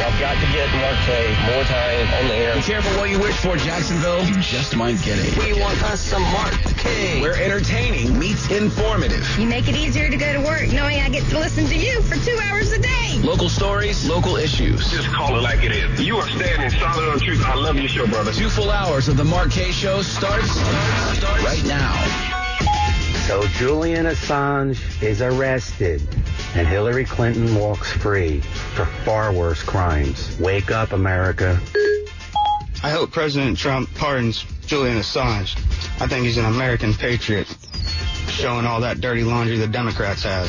I've got to get Mark Kaye more time on the air. Be careful what you wish for, Jacksonville. You just might get it. We want us some Mark Kaye. Where entertaining meets informative. You make it easier to go to work knowing I get to listen to you for two hours a day. Local stories, local issues. Just call it like it is. You are standing solid on truth. I love your show, brother. Two full hours of the Mark Kaye Show starts, starts right now. So Julian Assange is arrested and Hillary Clinton walks free for far worse crimes. Wake up, America. I hope President Trump pardons Julian Assange. I think he's an American patriot, showing all that dirty laundry the Democrats have.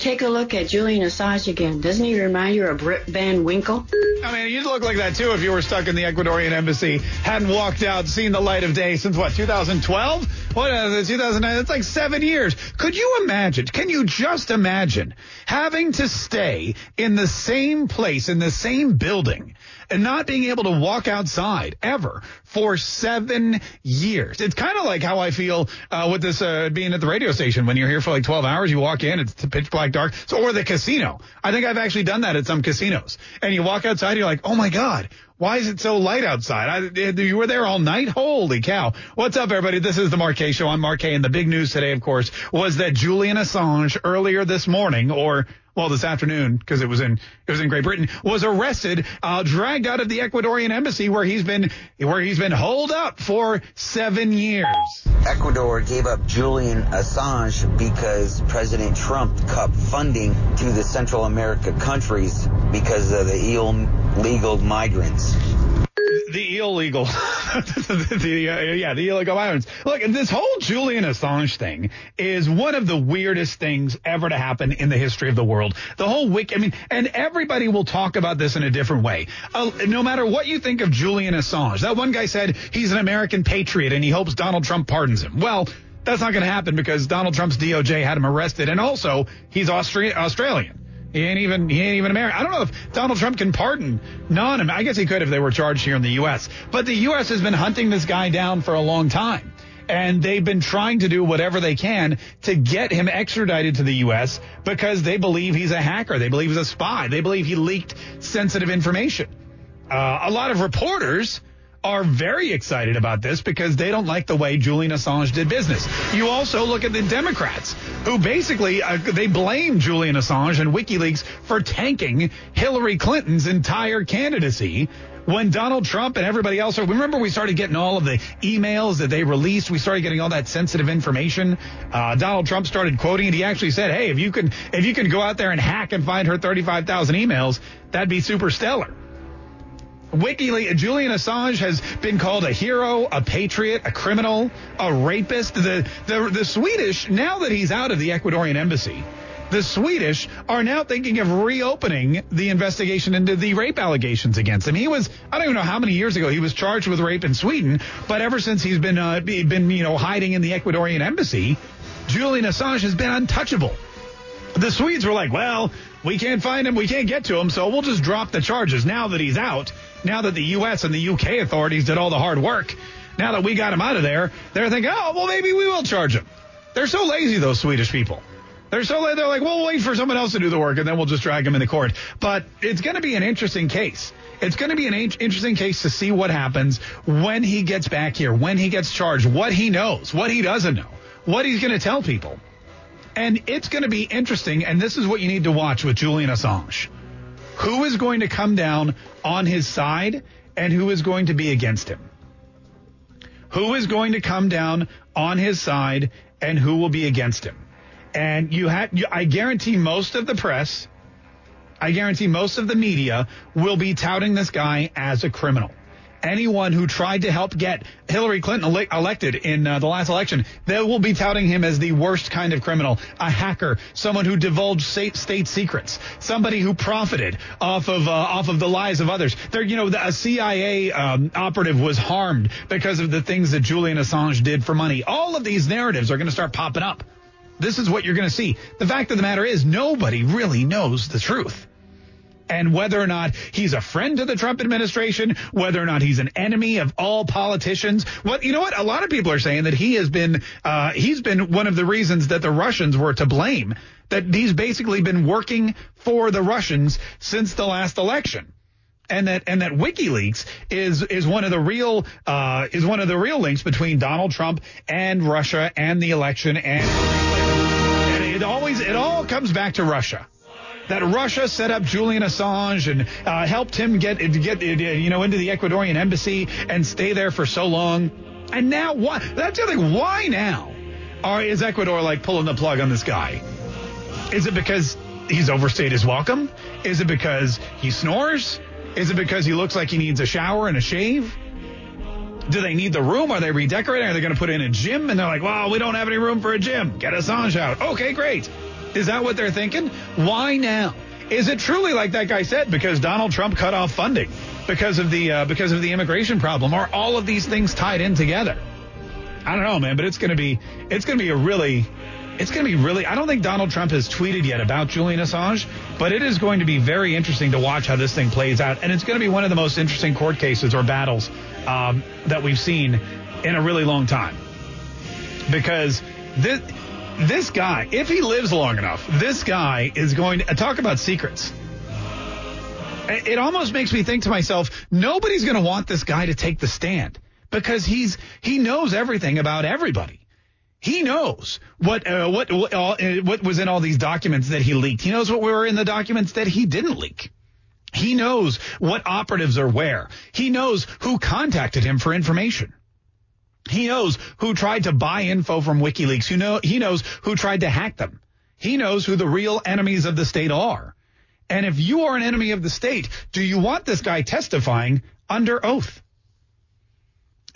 Take a look at Julian Assange again. Doesn't he remind you of Rip Van Winkle? I mean, you'd look like that too if you were stuck in the Ecuadorian embassy, hadn't walked out, seen the light of day since what, 2012? What, uh, 2009? That's like seven years. Could you imagine? Can you just imagine having to stay in the same place, in the same building, and not being able to walk outside ever for seven years. It's kind of like how I feel uh, with this uh, being at the radio station. When you're here for like 12 hours, you walk in, it's pitch black dark. So, or the casino. I think I've actually done that at some casinos. And you walk outside, you're like, oh my God, why is it so light outside? I, you were there all night? Holy cow. What's up, everybody? This is the Mark Show. I'm Mark And the big news today, of course, was that Julian Assange earlier this morning, or well, this afternoon, because it was in it was in Great Britain, was arrested, uh, dragged out of the Ecuadorian embassy where he's been where he's been holed up for seven years. Ecuador gave up Julian Assange because President Trump cut funding to the Central America countries because of the illegal migrants the illegal, the, uh, yeah, the illegal migrants. Look, this whole Julian Assange thing is one of the weirdest things ever to happen in the history of the world. The whole wick, I mean, and everybody will talk about this in a different way. Uh, no matter what you think of Julian Assange, that one guy said he's an American patriot and he hopes Donald Trump pardons him. Well, that's not going to happen because Donald Trump's DOJ had him arrested, and also he's Austra- Australian. He ain't even he ain't even American. I don't know if Donald Trump can pardon non. I guess he could if they were charged here in the U.S. But the U.S. has been hunting this guy down for a long time. And they've been trying to do whatever they can to get him extradited to the U.S. because they believe he's a hacker. They believe he's a spy. They believe he leaked sensitive information. Uh, a lot of reporters are very excited about this because they don't like the way Julian Assange did business. You also look at the Democrats who basically uh, they blame Julian Assange and WikiLeaks for tanking Hillary Clinton's entire candidacy when Donald Trump and everybody else remember we started getting all of the emails that they released. We started getting all that sensitive information. Uh, Donald Trump started quoting it. He actually said, "Hey, if you can if you can go out there and hack and find her 35,000 emails, that'd be super stellar." WikiLeaks, Julian Assange has been called a hero, a patriot, a criminal, a rapist. The, the, the Swedish, now that he's out of the Ecuadorian embassy, the Swedish are now thinking of reopening the investigation into the rape allegations against him. He was, I don't even know how many years ago he was charged with rape in Sweden, but ever since he's been, uh, been, you know, hiding in the Ecuadorian embassy, Julian Assange has been untouchable. The Swedes were like, well, we can't find him, we can't get to him, so we'll just drop the charges now that he's out now that the U.S. and the U.K. authorities did all the hard work, now that we got him out of there, they're thinking, oh, well, maybe we will charge him. They're so lazy, those Swedish people. They're so. They're like, well, we'll wait for someone else to do the work, and then we'll just drag him into court. But it's going to be an interesting case. It's going to be an interesting case to see what happens when he gets back here, when he gets charged, what he knows, what he doesn't know, what he's going to tell people. And it's going to be interesting, and this is what you need to watch with Julian Assange who is going to come down on his side and who is going to be against him. Who is going to come down on his side and who will be against him. And you have, I guarantee most of the press, I guarantee most of the media will be touting this guy as a criminal anyone who tried to help get Hillary Clinton ele- elected in uh, the last election, they will be touting him as the worst kind of criminal, a hacker, someone who divulged state, state secrets, somebody who profited off of uh, off of the lies of others. There, you know, a CIA um, operative was harmed because of the things that Julian Assange did for money. All of these narratives are going to start popping up. This is what you're going to see. The fact of the matter is, nobody really knows the truth. And whether or not he's a friend to the Trump administration, whether or not he's an enemy of all politicians, what you know what? A lot of people are saying that he has been uh, he's been one of the reasons that the Russians were to blame. That he's basically been working for the Russians since the last election and that and that WikiLeaks is is one of the real uh, is one of the real links between Donald Trump and Russia and the election and, and it always it all comes back to Russia. That Russia set up Julian Assange and uh, helped him get get you know into the Ecuadorian embassy and stay there for so long. And now why? That's the thing. Why now? Or is Ecuador like pulling the plug on this guy? Is it because he's overstayed his welcome? Is it because he snores? Is it because he looks like he needs a shower and a shave? Do they need the room? Are they redecorating? Are they going to put in a gym? And they're like, well, we don't have any room for a gym. Get Assange out. Okay, great. Is that what they're thinking? Why now? Is it truly like that guy said because Donald Trump cut off funding because of the uh, because of the immigration problem? Are all of these things tied in together? I don't know, man, but it's to be it's to be a really it's going to be really, I don't think Donald Trump has tweeted yet about Julian Assange, but it is going to be very interesting to watch how this thing plays out. And it's going to be one of the most interesting court cases or battles um, that we've seen in a really long time. Because this, this guy, if he lives long enough, this guy is going to talk about secrets. It almost makes me think to myself, nobody's going to want this guy to take the stand because he's, he knows everything about everybody. He knows what uh, what what, uh, what was in all these documents that he leaked. He knows what were in the documents that he didn't leak. He knows what operatives are where. He knows who contacted him for information. He knows who tried to buy info from WikiLeaks. Who know he knows who tried to hack them. He knows who the real enemies of the state are. And if you are an enemy of the state, do you want this guy testifying under oath?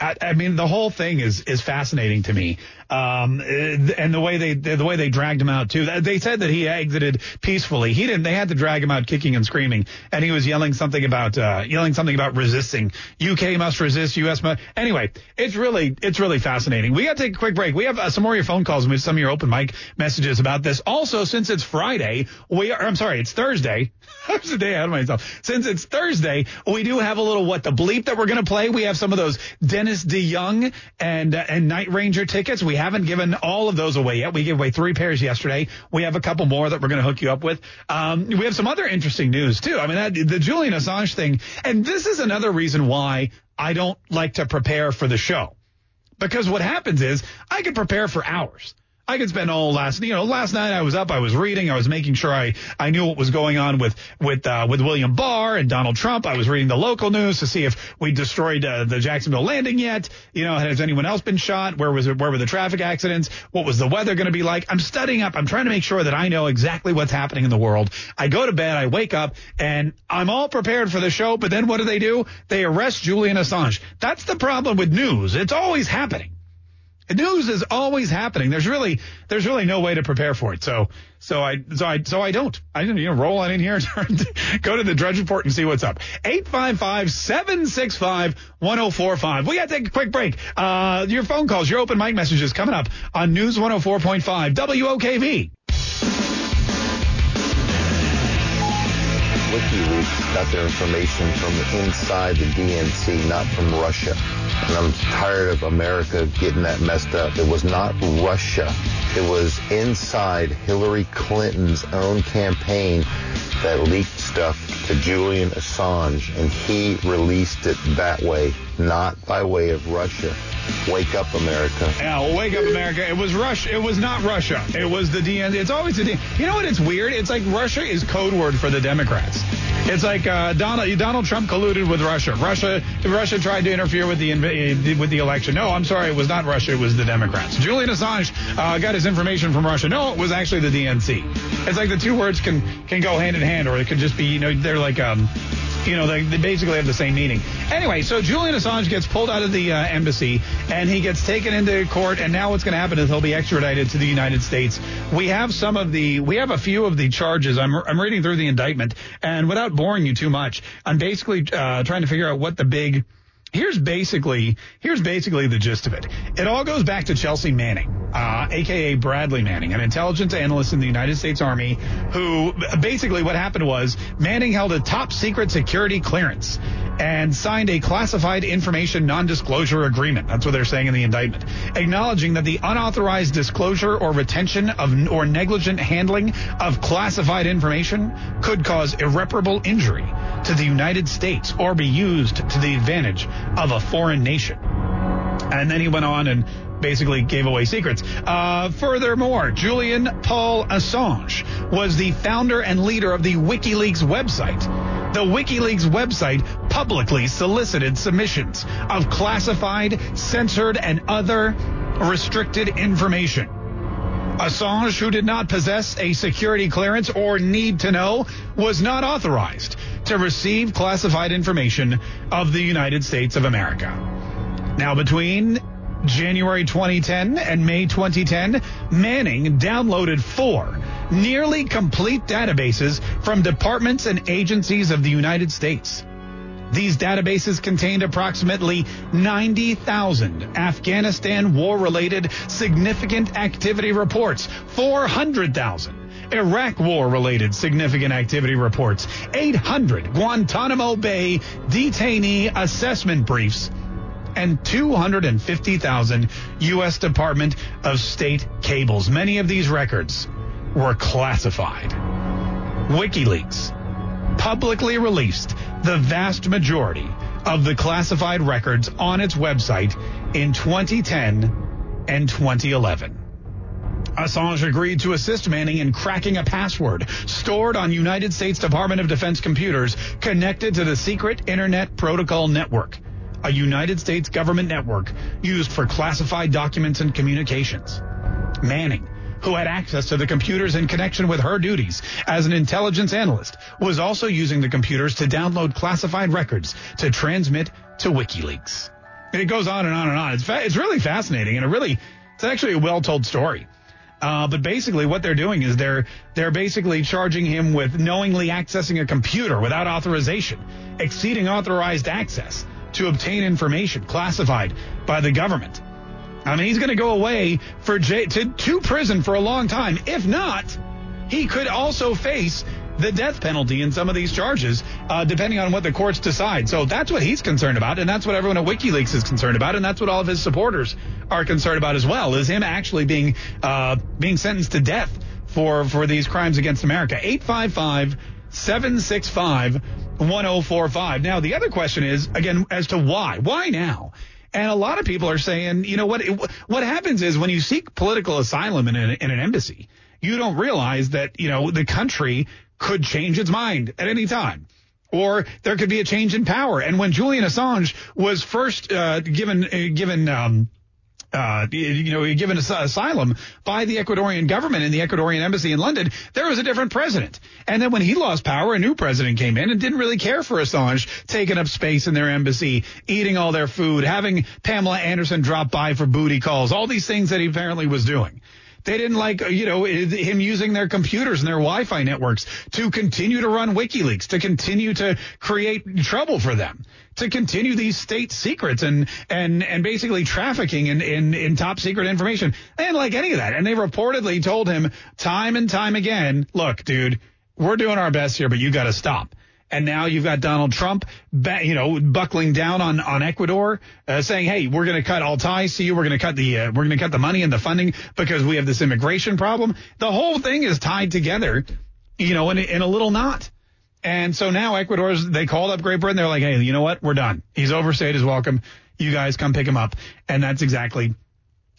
I, I, mean, the whole thing is is fascinating to me, um, and the way they the way they dragged him out too. They said that he exited peacefully. He didn't. They had to drag him out kicking and screaming, and he was yelling something about uh, yelling something about resisting. UK must resist. US must. Anyway, it's really it's really fascinating. We got to take a quick break. We have uh, some more of your phone calls with some of your open mic messages about this. Also, since it's Friday, we are. I'm sorry, it's Thursday. I was a day ahead of myself. Since it's Thursday, we do have a little what the bleep that we're going to play. We have some of those Dennis DeYoung and uh, and Night Ranger tickets. We haven't given all of those away yet. We gave away three pairs yesterday. We have a couple more that we're going to hook you up with. Um, we have some other interesting news too. I mean, that, the Julian Assange thing, and this is another reason why I don't like to prepare for the show. Because what happens is I can prepare for hours. I could spend all last, you know, last night I was up, I was reading, I was making sure I, I knew what was going on with, with, uh, with William Barr and Donald Trump. I was reading the local news to see if we destroyed uh, the Jacksonville landing yet. You know, has anyone else been shot? Where was it? Where were the traffic accidents? What was the weather going to be like? I'm studying up. I'm trying to make sure that I know exactly what's happening in the world. I go to bed, I wake up, and I'm all prepared for the show. But then what do they do? They arrest Julian Assange. That's the problem with news. It's always happening. News is always happening. There's really there's really no way to prepare for it. So so I so I so I don't. I didn't you know roll on in here go to the Drudge Report and see what's up. 855-765-1045. We got to take a quick break. Uh, your phone calls, your open mic messages coming up on News 104.5 WOKV. WikiLeaks got their information from inside the DNC, not from Russia. And I'm tired of America getting that messed up. It was not Russia. It was inside Hillary Clinton's own campaign that leaked stuff to Julian Assange, and he released it that way, not by way of Russia. Wake up, America. Yeah, wake up, America. It was Russia. It was not Russia. It was the DN. It's always the DN. You know what? It's weird. It's like Russia is code word for the Democrats. It's like uh, Donald Donald Trump colluded with Russia. Russia Russia tried to interfere with the with the election. No, I'm sorry, it was not Russia. It was the Democrats. Julian Assange uh, got his information from Russia. No, it was actually the DNC. It's like the two words can can go hand in hand, or it could just be you know they're like um you know, they, they, basically have the same meaning. Anyway, so Julian Assange gets pulled out of the uh, embassy and he gets taken into court. And now what's going to happen is he'll be extradited to the United States. We have some of the, we have a few of the charges. I'm, I'm reading through the indictment and without boring you too much, I'm basically uh, trying to figure out what the big, here's basically here's basically the gist of it. It all goes back to Chelsea Manning, uh, aka Bradley Manning, an intelligence analyst in the United States Army, who basically what happened was Manning held a top secret security clearance and signed a classified information non-disclosure agreement. That's what they're saying in the indictment, acknowledging that the unauthorized disclosure or retention of or negligent handling of classified information could cause irreparable injury to the United States or be used to the advantage of a foreign nation. And then he went on and basically gave away secrets. Uh, furthermore, Julian Paul Assange was the founder and leader of the WikiLeaks website. The WikiLeaks website publicly solicited submissions of classified, censored, and other restricted information. Assange, who did not possess a security clearance or need to know, was not authorized to receive classified information of the United States of America. Now, between January 2010 and May 2010, Manning downloaded four nearly complete databases from departments and agencies of the United States. These databases contained approximately 90,000 Afghanistan war related significant activity reports, 400,000 Iraq war related significant activity reports, 800 Guantanamo Bay detainee assessment briefs, and 250,000 U.S. Department of State cables. Many of these records were classified. WikiLeaks publicly released the vast majority of the classified records on its website in 2010 and 2011. Assange agreed to assist Manning in cracking a password stored on United States Department of Defense computers connected to the secret Internet Protocol Network, a United States government network used for classified documents and communications. Manning who had access to the computers in connection with her duties as an intelligence analyst, was also using the computers to download classified records to transmit to WikiLeaks. It goes on and on and on. It's fa- it's really fascinating and a really it's actually a well told story. Uh, but basically, what they're doing is they're they're basically charging him with knowingly accessing a computer without authorization, exceeding authorized access to obtain information classified by the government. I mean, he's going to go away for j- to, to prison for a long time. If not, he could also face the death penalty in some of these charges, uh, depending on what the courts decide. So that's what he's concerned about, and that's what everyone at WikiLeaks is concerned about, and that's what all of his supporters are concerned about as well. Is him actually being uh, being sentenced to death for for these crimes against America? Eight five five seven six five one zero four five. Now the other question is again as to why? Why now? And a lot of people are saying, you know what? What happens is when you seek political asylum in an, in an embassy, you don't realize that you know the country could change its mind at any time or there could be a change in power. And when Julian Assange was first uh, given uh, given um, uh, you know, given asylum by the Ecuadorian government in the Ecuadorian embassy in London, there was a different president. And then when he lost power, a new president came in and didn't really care for Assange taking up space in their embassy, eating all their food, having Pamela Anderson drop by for booty calls, all these things that he apparently was doing. They didn't like, you know, him using their computers and their Wi-Fi networks to continue to run WikiLeaks, to continue to create trouble for them, to continue these state secrets and and and basically trafficking in in, in top secret information. They didn't like any of that, and they reportedly told him time and time again, "Look, dude, we're doing our best here, but you got to stop." And now you've got Donald Trump, you know, buckling down on on Ecuador, uh, saying, "Hey, we're going to cut all ties to you. We're going to cut the uh, we're going to cut the money and the funding because we have this immigration problem." The whole thing is tied together, you know, in, in a little knot. And so now Ecuador's they called up Great Britain. They're like, "Hey, you know what? We're done. He's overstayed his welcome. You guys come pick him up." And that's exactly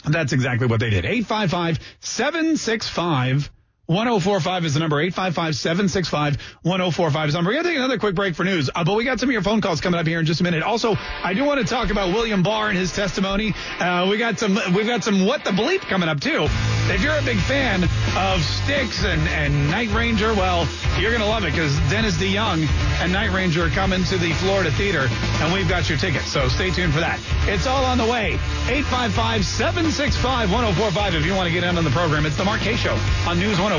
that's exactly what they did. 855 765 1045 is the number. 855-765-1045 is the number. We're going to take another quick break for news, uh, but we got some of your phone calls coming up here in just a minute. Also, I do want to talk about William Barr and his testimony. Uh, we got some, we've got some what the bleep coming up too. If you're a big fan of Styx and, and Night Ranger, well, you're going to love it because Dennis DeYoung and Night Ranger are coming to the Florida Theater and we've got your tickets. So stay tuned for that. It's all on the way. 855-765-1045 if you want to get in on the program. It's the Mark Kaye Show on News 104.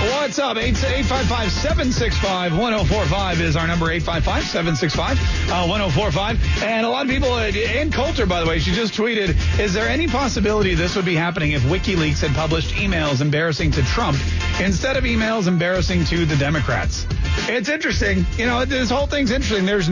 What's up? 855-765-1045 is our number, 855-765-1045. And a lot of people, uh, Ann Coulter, by the way, she just tweeted, is there any possibility this would be happening if WikiLeaks had published emails embarrassing to Trump instead of emails embarrassing to the Democrats? It's interesting. You know, this whole thing's interesting. There's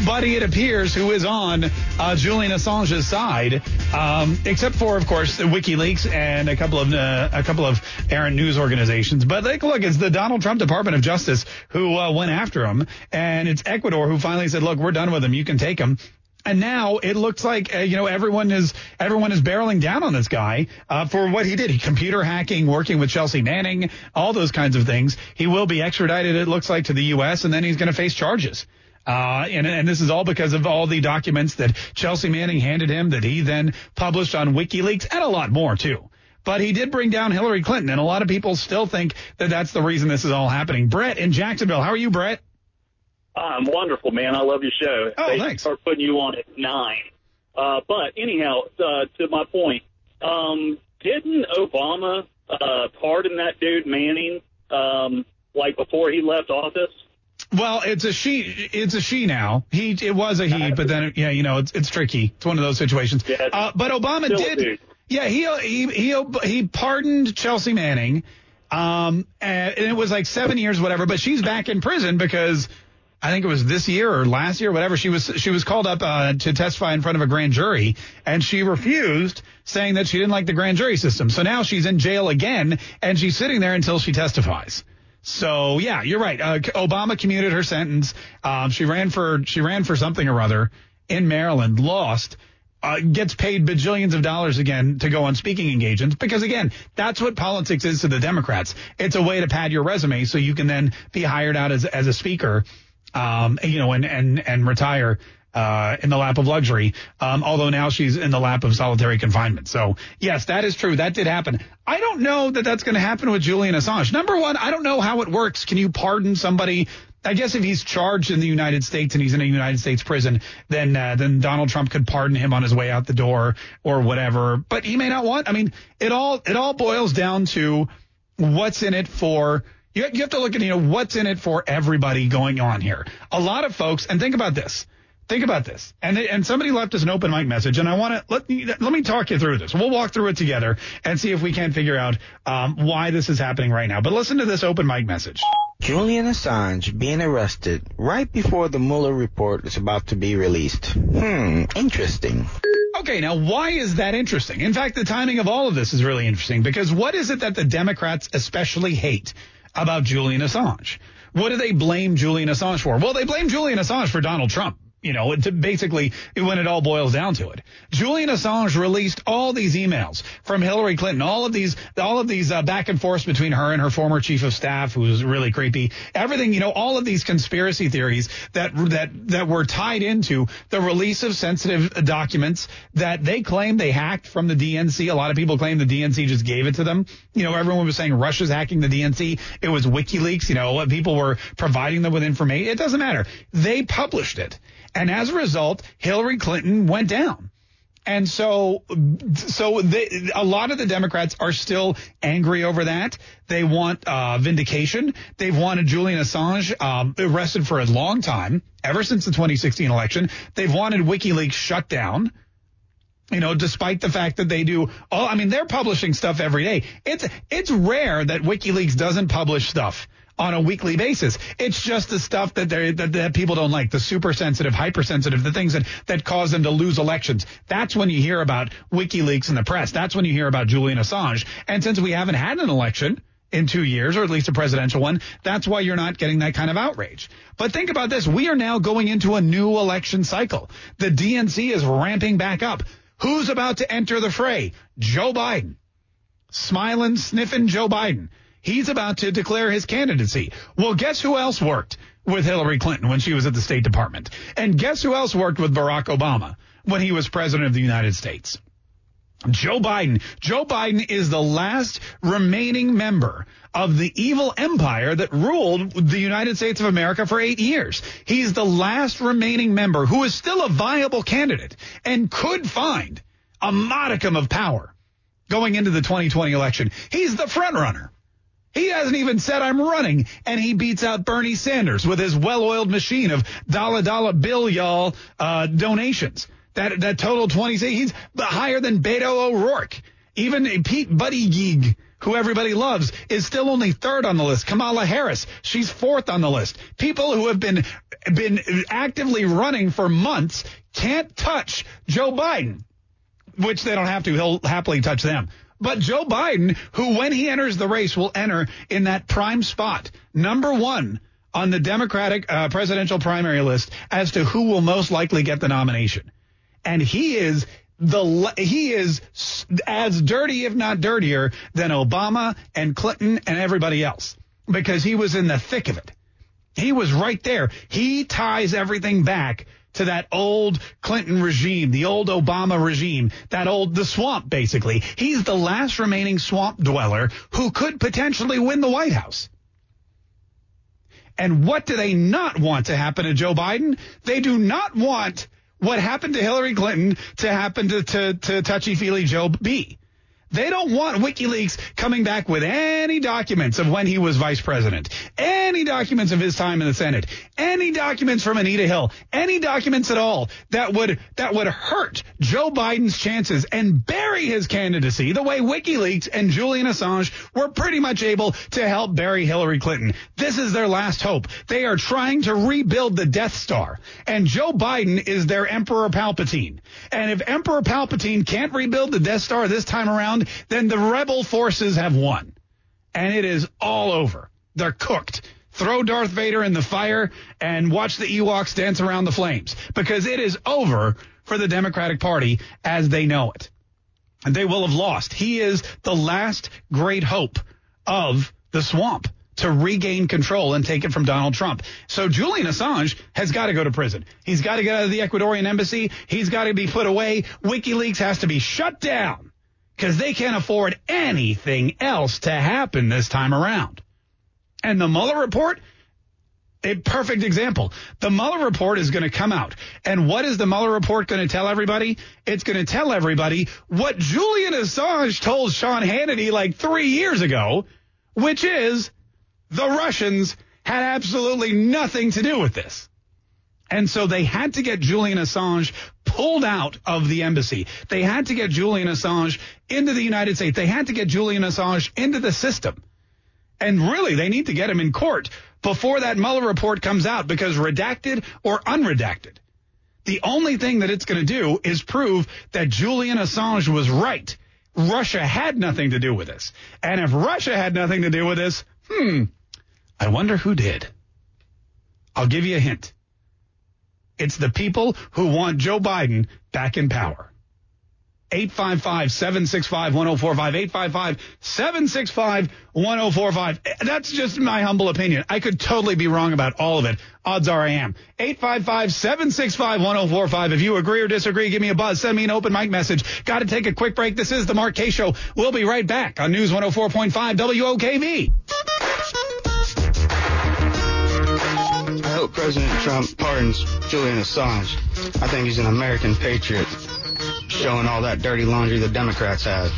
nobody, it appears, who is on uh, Julian Assange's side, um, except for, of course, WikiLeaks and a couple of uh, a couple of errant news organizations. But like, look, it's the Donald Trump Department of Justice who uh, went after him, and it's Ecuador who finally said, "Look, we're done with him. You can take him." And now it looks like uh, you know everyone is everyone is barreling down on this guy uh, for what he did. He computer hacking, working with Chelsea Manning, all those kinds of things. He will be extradited. It looks like to the U.S. and then he's going to face charges. Uh, and, and this is all because of all the documents that Chelsea Manning handed him that he then published on WikiLeaks and a lot more too. But he did bring down Hillary Clinton, and a lot of people still think that that's the reason this is all happening. Brett in Jacksonville, how are you, Brett? I'm wonderful, man. I love your show. Oh, they thanks. start putting you on at nine. Uh, but anyhow, uh, to my point, um, didn't Obama uh, pardon that dude Manning um, like before he left office? Well, it's a she. It's a she now. He. It was a he, but then yeah, you know, it's it's tricky. It's one of those situations. Yeah, Uh, but Obama did. Yeah, he he he he pardoned Chelsea Manning, um, and it was like seven years, whatever. But she's back in prison because I think it was this year or last year, whatever. She was she was called up uh, to testify in front of a grand jury, and she refused, saying that she didn't like the grand jury system. So now she's in jail again, and she's sitting there until she testifies. So yeah, you're right. Uh, Obama commuted her sentence. Um, she ran for she ran for something or other in Maryland, lost. Uh, gets paid bajillions of dollars again to go on speaking engagements because again, that's what politics is to the Democrats. It's a way to pad your resume so you can then be hired out as as a speaker, um, you know, and and and retire uh, in the lap of luxury. Um, although now she's in the lap of solitary confinement. So yes, that is true. That did happen. I don't know that that's going to happen with Julian Assange. Number one, I don't know how it works. Can you pardon somebody? I guess if he's charged in the United States and he's in a United States prison, then uh, then Donald Trump could pardon him on his way out the door or whatever. But he may not want. I mean, it all it all boils down to what's in it for. You, you have to look at you know what's in it for everybody going on here. A lot of folks, and think about this. Think about this. And they, and somebody left us an open mic message, and I want to let me let me talk you through this. We'll walk through it together and see if we can't figure out um, why this is happening right now. But listen to this open mic message. Julian Assange being arrested right before the Mueller report is about to be released. Hmm, interesting. Okay, now why is that interesting? In fact, the timing of all of this is really interesting because what is it that the Democrats especially hate about Julian Assange? What do they blame Julian Assange for? Well, they blame Julian Assange for Donald Trump. You know, basically when it all boils down to it. Julian Assange released all these emails from Hillary Clinton, all of these, all of these uh, back and forth between her and her former chief of staff, who was really creepy. Everything, you know, all of these conspiracy theories that that that were tied into the release of sensitive documents that they claim they hacked from the DNC. A lot of people claim the DNC just gave it to them. You know, everyone was saying Russia's hacking the DNC. It was WikiLeaks. You know, people were providing them with information. It doesn't matter. They published it. And as a result, Hillary Clinton went down. And so, so a lot of the Democrats are still angry over that. They want uh, vindication. They've wanted Julian Assange um, arrested for a long time, ever since the 2016 election. They've wanted WikiLeaks shut down. You know, despite the fact that they do all, I mean, they're publishing stuff every day. It's it's rare that WikiLeaks doesn't publish stuff on a weekly basis. It's just the stuff that that, that people don't like, the super sensitive, hypersensitive, the things that that cause them to lose elections. That's when you hear about WikiLeaks in the press. That's when you hear about Julian Assange. And since we haven't had an election in two years, or at least a presidential one, that's why you're not getting that kind of outrage. But think about this. We are now going into a new election cycle. The DNC is ramping back up. Who's about to enter the fray? Joe Biden. Smiling, sniffing Joe Biden. He's about to declare his candidacy. Well, guess who else worked with Hillary Clinton when she was at the State Department? And guess who else worked with Barack Obama when he was president of the United States? Joe Biden. Joe Biden is the last remaining member of the evil empire that ruled the United States of America for eight years. He's the last remaining member who is still a viable candidate and could find a modicum of power going into the 2020 election. He's the front runner. He hasn't even said I'm running, and he beats out Bernie Sanders with his well-oiled machine of dollar dollar bill y'all uh, donations. That that total 20. He's higher than Beto O'Rourke. Even Pete Buttigieg, who everybody loves, is still only third on the list. Kamala Harris, she's fourth on the list. People who have been been actively running for months can't touch Joe Biden, which they don't have to. He'll happily touch them. But Joe Biden, who when he enters the race will enter in that prime spot, number one on the Democratic uh, presidential primary list as to who will most likely get the nomination. And he is the he is as dirty, if not dirtier, than Obama and Clinton and everybody else because he was in the thick of it. He was right there. He ties everything back to that old Clinton regime, the old Obama regime, that old, the swamp, basically. He's the last remaining swamp dweller who could potentially win the White House. And what do they not want to happen to Joe Biden? They do not want what happened to Hillary Clinton to happen to, to, to touchy feely Joe B. They don't want WikiLeaks coming back with any documents of when he was vice president, any documents of his time in the Senate, any documents from Anita Hill, any documents at all that would that would hurt Joe Biden's chances and bury his candidacy the way WikiLeaks and Julian Assange were pretty much able to help bury Hillary Clinton. This is their last hope. They are trying to rebuild the Death Star, and Joe Biden is their Emperor Palpatine. And if Emperor Palpatine can't rebuild the Death Star this time around, then the rebel forces have won. And it is all over. They're cooked. Throw Darth Vader in the fire and watch the Ewoks dance around the flames because it is over for the Democratic Party as they know it. And they will have lost. He is the last great hope of the swamp to regain control and take it from Donald Trump. So Julian Assange has got to go to prison. He's got to get out of the Ecuadorian embassy. He's got to be put away. WikiLeaks has to be shut down because they can't afford anything else to happen this time around. And the Mueller report, a perfect example. The Mueller report is going to come out. And what is the Mueller report going to tell everybody? It's going to tell everybody what Julian Assange told Sean Hannity like three years ago, which is the Russians had absolutely nothing to do with this. And so they had to get Julian Assange pulled out of the embassy. They had to get Julian Assange into the United States. They had to get Julian Assange into the system. And really, they need to get him in court before that Mueller report comes out because redacted or unredacted. The only thing that it's going to do is prove that Julian Assange was right. Russia had nothing to do with this. And if Russia had nothing to do with this, hmm, I wonder who did. I'll give you a hint. It's the people who want Joe Biden back in power. 855-765-1045, 855-765-1045. That's just my humble opinion. I could totally be wrong about all of it. Odds are I am. 855-765-1045. If you agree or disagree, give me a buzz. Send me an open mic message. Got to take a quick break. This is the Mark Kaye Show. We'll be right back on News 104.5 WOKV. Hope President Trump pardons Julian Assange. I think he's an American patriot, showing all that dirty laundry the Democrats have.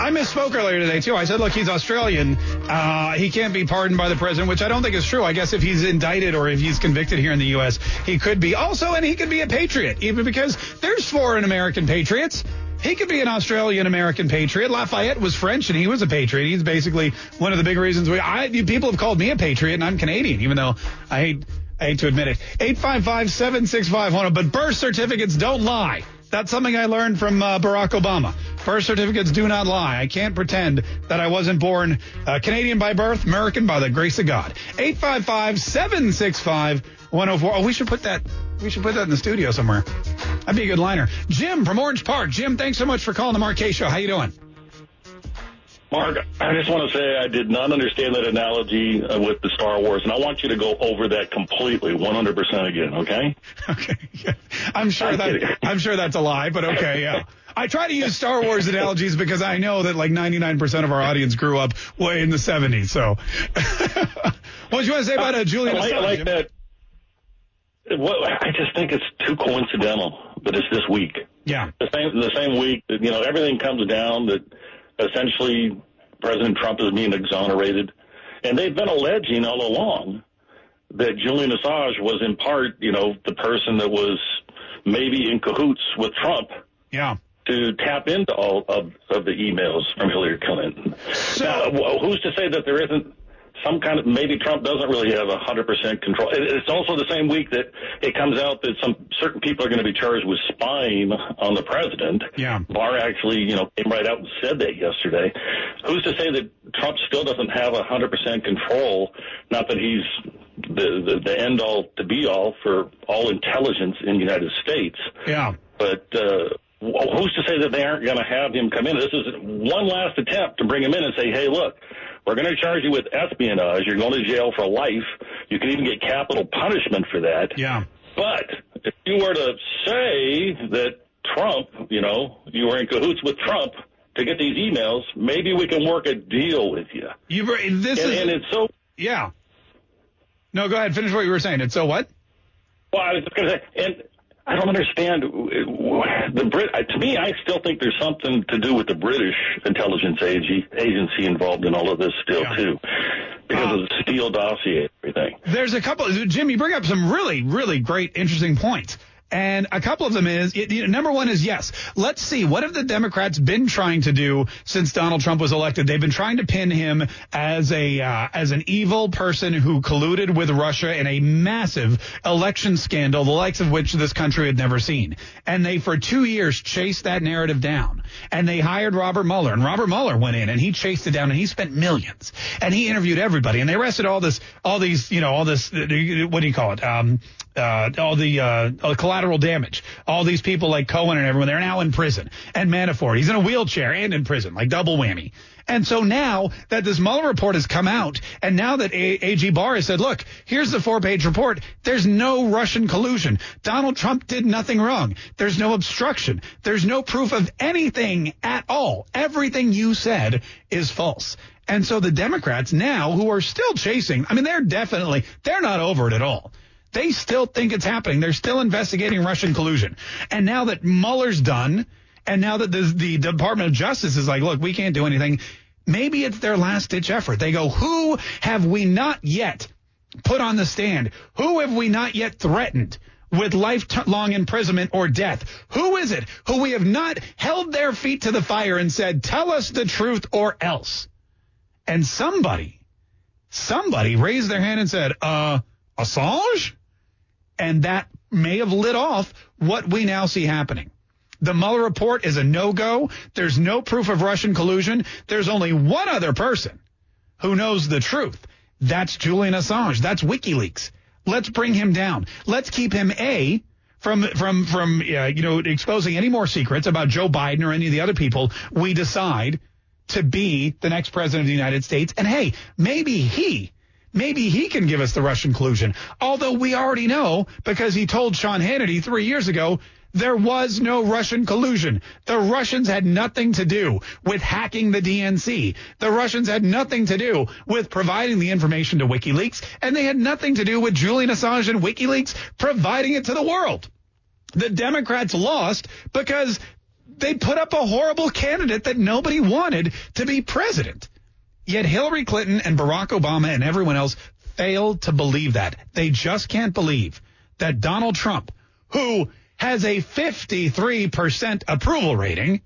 I misspoke earlier today too. I said, look, he's Australian. Uh, he can't be pardoned by the president, which I don't think is true. I guess if he's indicted or if he's convicted here in the U.S., he could be also, and he could be a patriot, even because there's foreign American patriots. He could be an Australian American patriot. Lafayette was French and he was a patriot. He's basically one of the big reasons we. I people have called me a patriot and I'm Canadian, even though I hate I hate to admit it. 855-765-10. But birth certificates don't lie. That's something I learned from uh, Barack Obama. Birth certificates do not lie. I can't pretend that I wasn't born uh, Canadian by birth, American by the grace of God. 855-765-1004. Oh, we should put that we should put that in the studio somewhere. That'd be a good liner. Jim from Orange Park. Jim, thanks so much for calling the Mark Kaye Show. How you doing? Mark, I just want to say I did not understand that analogy uh, with the Star Wars, and I want you to go over that completely, 100% again, okay? Okay. Yeah. I'm sure I'm that kidding. I'm sure that's a lie, but okay, yeah. I try to use Star Wars analogies because I know that like 99% of our audience grew up way in the 70s. So, what do you want to say about uh, Julian I like, I like that. What, I just think it's too coincidental that it's this week. Yeah. The same, the same week that, you know, everything comes down that essentially President Trump is being exonerated. And they've been alleging all along that Julian Assange was in part, you know, the person that was maybe in cahoots with Trump Yeah. to tap into all of, of the emails from Hillary Clinton. now, who's to say that there isn't some kind of maybe Trump doesn't really have a hundred percent control. It's also the same week that it comes out that some certain people are going to be charged with spying on the president. Yeah. Barr actually, you know, came right out and said that yesterday. Who's to say that Trump still doesn't have a hundred percent control? Not that he's the, the the end all to be all for all intelligence in the United States. Yeah. But uh, who's to say that they aren't going to have him come in? This is one last attempt to bring him in and say, hey, look, we're going to charge you with espionage. You're going to jail for life. You can even get capital punishment for that. Yeah. But if you were to say that Trump, you know, you were in cahoots with Trump to get these emails, maybe we can work a deal with you. You this and, is and it's so yeah. No, go ahead. Finish what you were saying. It's so what? Well, I was just going to say, and I don't understand uh, the Brit. To me, I still think there's something to do with the British intelligence ag- agency involved in all of this still too, because of the Steele dossier and everything. There's a couple. Jim, you bring up some really, really great, interesting points. And a couple of them is it, you know, number one is yes. Let's see what have the Democrats been trying to do since Donald Trump was elected. They've been trying to pin him as a uh, as an evil person who colluded with Russia in a massive election scandal, the likes of which this country had never seen. And they for two years chased that narrative down. And they hired Robert Mueller, and Robert Mueller went in and he chased it down, and he spent millions, and he interviewed everybody, and they arrested all this, all these, you know, all this, what do you call it? Um, uh, all the uh, collateral damage. All these people like Cohen and everyone, they're now in prison. And Manafort, he's in a wheelchair and in prison, like double whammy. And so now that this Mueller report has come out, and now that a- AG Barr has said, look, here's the four page report. There's no Russian collusion. Donald Trump did nothing wrong. There's no obstruction. There's no proof of anything at all. Everything you said is false. And so the Democrats now, who are still chasing, I mean, they're definitely, they're not over it at all. They still think it's happening. They're still investigating Russian collusion. And now that Mueller's done, and now that the, the Department of Justice is like, look, we can't do anything, maybe it's their last ditch effort. They go, who have we not yet put on the stand? Who have we not yet threatened? With lifelong imprisonment or death. Who is it who we have not held their feet to the fire and said, tell us the truth or else? And somebody, somebody raised their hand and said, uh, Assange? And that may have lit off what we now see happening. The Mueller report is a no-go. There's no proof of Russian collusion. There's only one other person who knows the truth. That's Julian Assange. That's WikiLeaks. Let's bring him down. Let's keep him A from from from uh, you know exposing any more secrets about Joe Biden or any of the other people we decide to be the next president of the United States. And hey, maybe he Maybe he can give us the Russian collusion. Although we already know because he told Sean Hannity three years ago there was no Russian collusion. The Russians had nothing to do with hacking the DNC. The Russians had nothing to do with providing the information to WikiLeaks, and they had nothing to do with Julian Assange and WikiLeaks providing it to the world. The Democrats lost because they put up a horrible candidate that nobody wanted to be president. Yet Hillary Clinton and Barack Obama and everyone else failed to believe that. They just can't believe that Donald Trump, who has a 53% approval rating,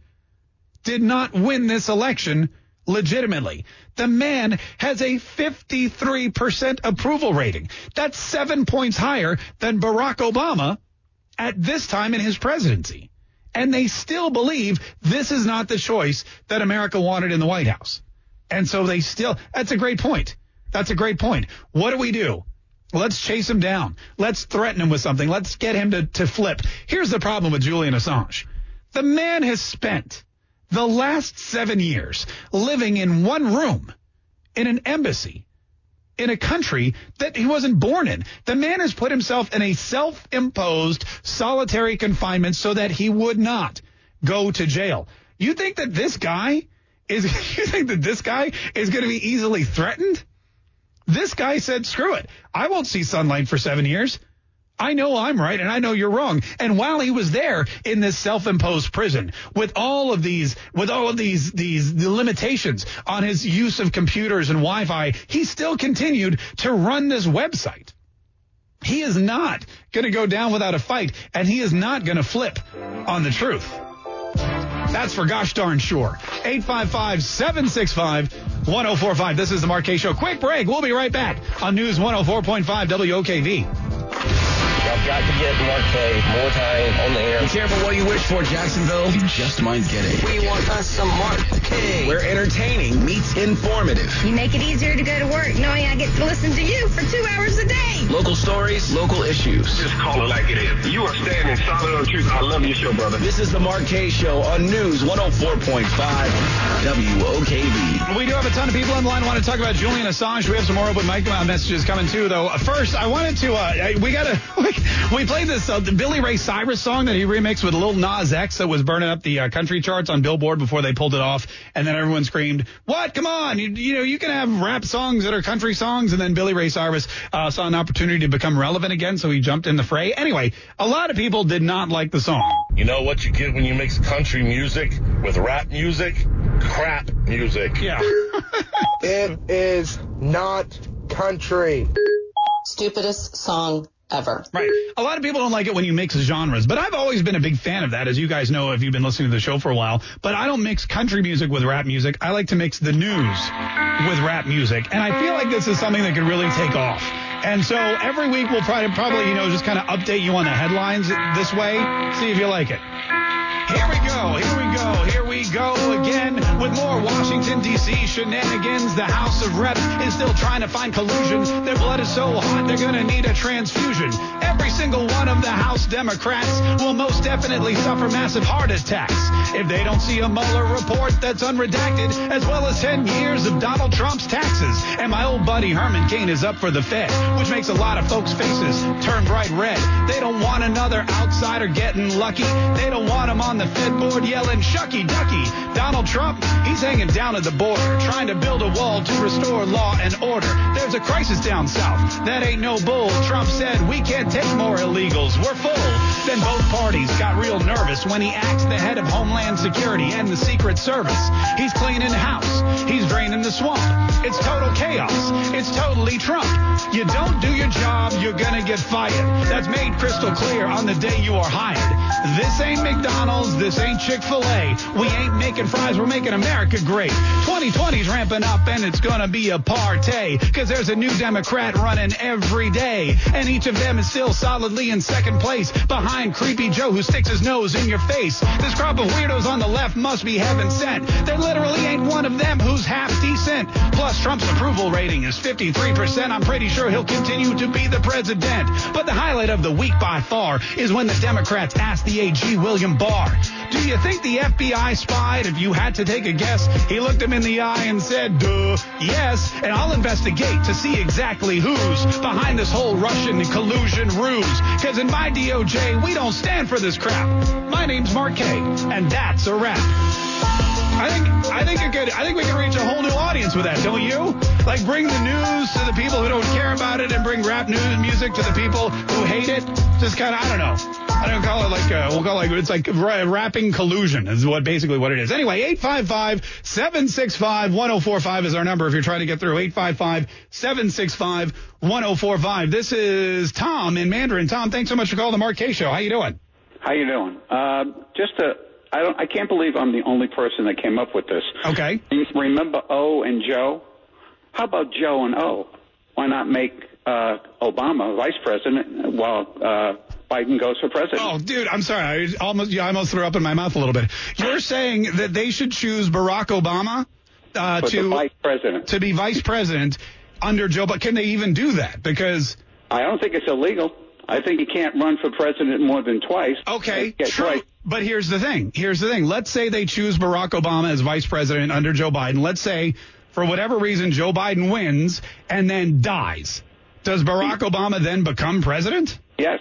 did not win this election legitimately. The man has a 53% approval rating. That's seven points higher than Barack Obama at this time in his presidency. And they still believe this is not the choice that America wanted in the White House. And so they still, that's a great point. That's a great point. What do we do? Let's chase him down. Let's threaten him with something. Let's get him to, to flip. Here's the problem with Julian Assange. The man has spent the last seven years living in one room in an embassy in a country that he wasn't born in. The man has put himself in a self-imposed solitary confinement so that he would not go to jail. You think that this guy is, you think that this guy is going to be easily threatened? This guy said, screw it. I won't see sunlight for seven years. I know I'm right and I know you're wrong. And while he was there in this self-imposed prison with all of these, with all of these, these the limitations on his use of computers and Wi-Fi, he still continued to run this website. He is not going to go down without a fight and he is not going to flip on the truth. That's for gosh darn sure. 855-765-1045. This is the Mark Kaye Show. Quick break. We'll be right back on News 104.5 WOKV. I've got to get Mark Kaye more time on the air. Be careful what you wish for, Jacksonville. You just might get it. We want us some Mark Kaye. Where entertaining meets informative. You make it easier to go to work knowing I get to listen to you for two hours a day. Local stories, local issues. Just call it like it is. You are standing solid on truth. I love your show, brother. This is the Mark Kaye Show on News 104.5 WOKV. We do have a ton of people on the line who want to talk about Julian Assange. We have some more open mic uh, messages coming too, though. First, I wanted to, uh, we got to, we played this uh, Billy Ray Cyrus song that he remixed with Lil Nas X that was burning up the uh, country charts on Billboard before they pulled it off, and then everyone screamed, "What? Come on! You, you know you can have rap songs that are country songs." And then Billy Ray Cyrus uh, saw an opportunity to become relevant again, so he jumped in the fray. Anyway, a lot of people did not like the song. You know what you get when you mix country music with rap music? Crap music. Yeah. it is not country. Stupidest song ever. Right. A lot of people don't like it when you mix genres, but I've always been a big fan of that, as you guys know if you've been listening to the show for a while. But I don't mix country music with rap music. I like to mix the news with rap music. And I feel like this is something that could really take off. And so every week we'll probably, probably you know, just kind of update you on the headlines this way. See if you like it. Here we go. Here we go. Here we go again with more Washington, D.C. shenanigans. The House of Reps is still trying to find collusion. Their blood is so hot, they're going to need a transfusion. Every single one of the House Democrats will most definitely suffer massive heart attacks if they don't see a Mueller report that's unredacted, as well as 10 years of Donald Trump's taxes. And my old buddy Herman Cain is up for the Fed, which makes a lot of folks' faces turn bright red. They don't want another outsider getting lucky. They don't want him on the Fed board yelling, shucky ducky. Donald Trump, he's hanging down at the border, trying to build a wall to restore law and order. There's a crisis down south. That ain't no bull. Trump said, we can't take more illegals. We're full. Then both parties got real nervous when he axed the head of Homeland Security and the Secret Service. He's cleaning house. He's draining the swamp. It's total chaos. It's totally Trump. You don't do your job, you're gonna get fired. That's made crystal clear on the day you are hired. This ain't McDonald's. This ain't Chick-fil-A. We ain't making fries. We're making America great. 2020's ramping up and it's gonna be a party. Cause there's a new Democrat running every day. And each of them is still solidly in second place behind Creepy Joe who sticks his nose in your face. This crop of weirdos on the left must be heaven sent. There literally ain't one of them who's half decent. Plus Trump's approval rating is 53%. I'm pretty sure he'll continue to be the president. But the highlight of the week by far is when the Democrats asked the AG William Barr, do you think the FBI spied? If you had to take a guess, he looked him in the eye and said, duh, yes. And I'll investigate to see exactly who's behind this whole Russian collusion ruse. Cause in my DOJ, we don't stand for this crap. My name's Mark Kaye, and that's a wrap. I think I think it could I think we can reach a whole new audience with that, don't you? Like bring the news to the people who don't care about it and bring rap news music to the people who hate it. Just kind of I don't know. I don't call it like uh, we'll call it like it's like ra- rapping collusion is what basically what it is. Anyway, 855-765-1045 is our number if you're trying to get through 855-765-1045. This is Tom in Mandarin. Tom, thanks so much for calling the Mark Kaye show. How you doing? How you doing? Uh, just a I don't. I can't believe I'm the only person that came up with this. Okay. Remember O and Joe? How about Joe and O? Why not make uh, Obama vice president while uh, Biden goes for president? Oh, dude, I'm sorry. I almost, yeah, I almost threw up in my mouth a little bit. You're saying that they should choose Barack Obama uh, to vice president. to be vice president under Joe. But can they even do that? Because I don't think it's illegal. I think he can't run for president more than twice. Okay, true. twice. But here's the thing. Here's the thing. Let's say they choose Barack Obama as vice president under Joe Biden. Let's say, for whatever reason, Joe Biden wins and then dies. Does Barack hmm. Obama then become president? Yes.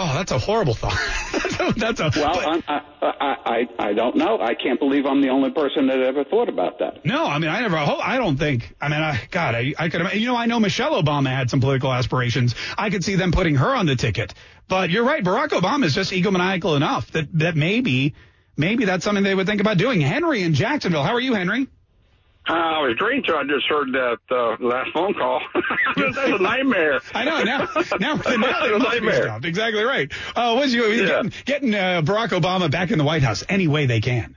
Oh, that's a horrible thought. that's a, Well, but- I'm, I, I, I, I don't know. I can't believe I'm the only person that ever thought about that. No, I mean, I never. I don't think. I mean, I, God, I, I could. You know, I know Michelle Obama had some political aspirations. I could see them putting her on the ticket. But you're right. Barack Obama is just egomaniacal enough that that maybe, maybe that's something they would think about doing. Henry in Jacksonville. How are you, Henry? Uh, I was dreaming till I just heard that uh, last phone call. That's a nightmare. I know now. Now, now That's they a be nightmare. stopped. Exactly right. Uh, what's you getting, getting uh, Barack Obama back in the White House any way they can?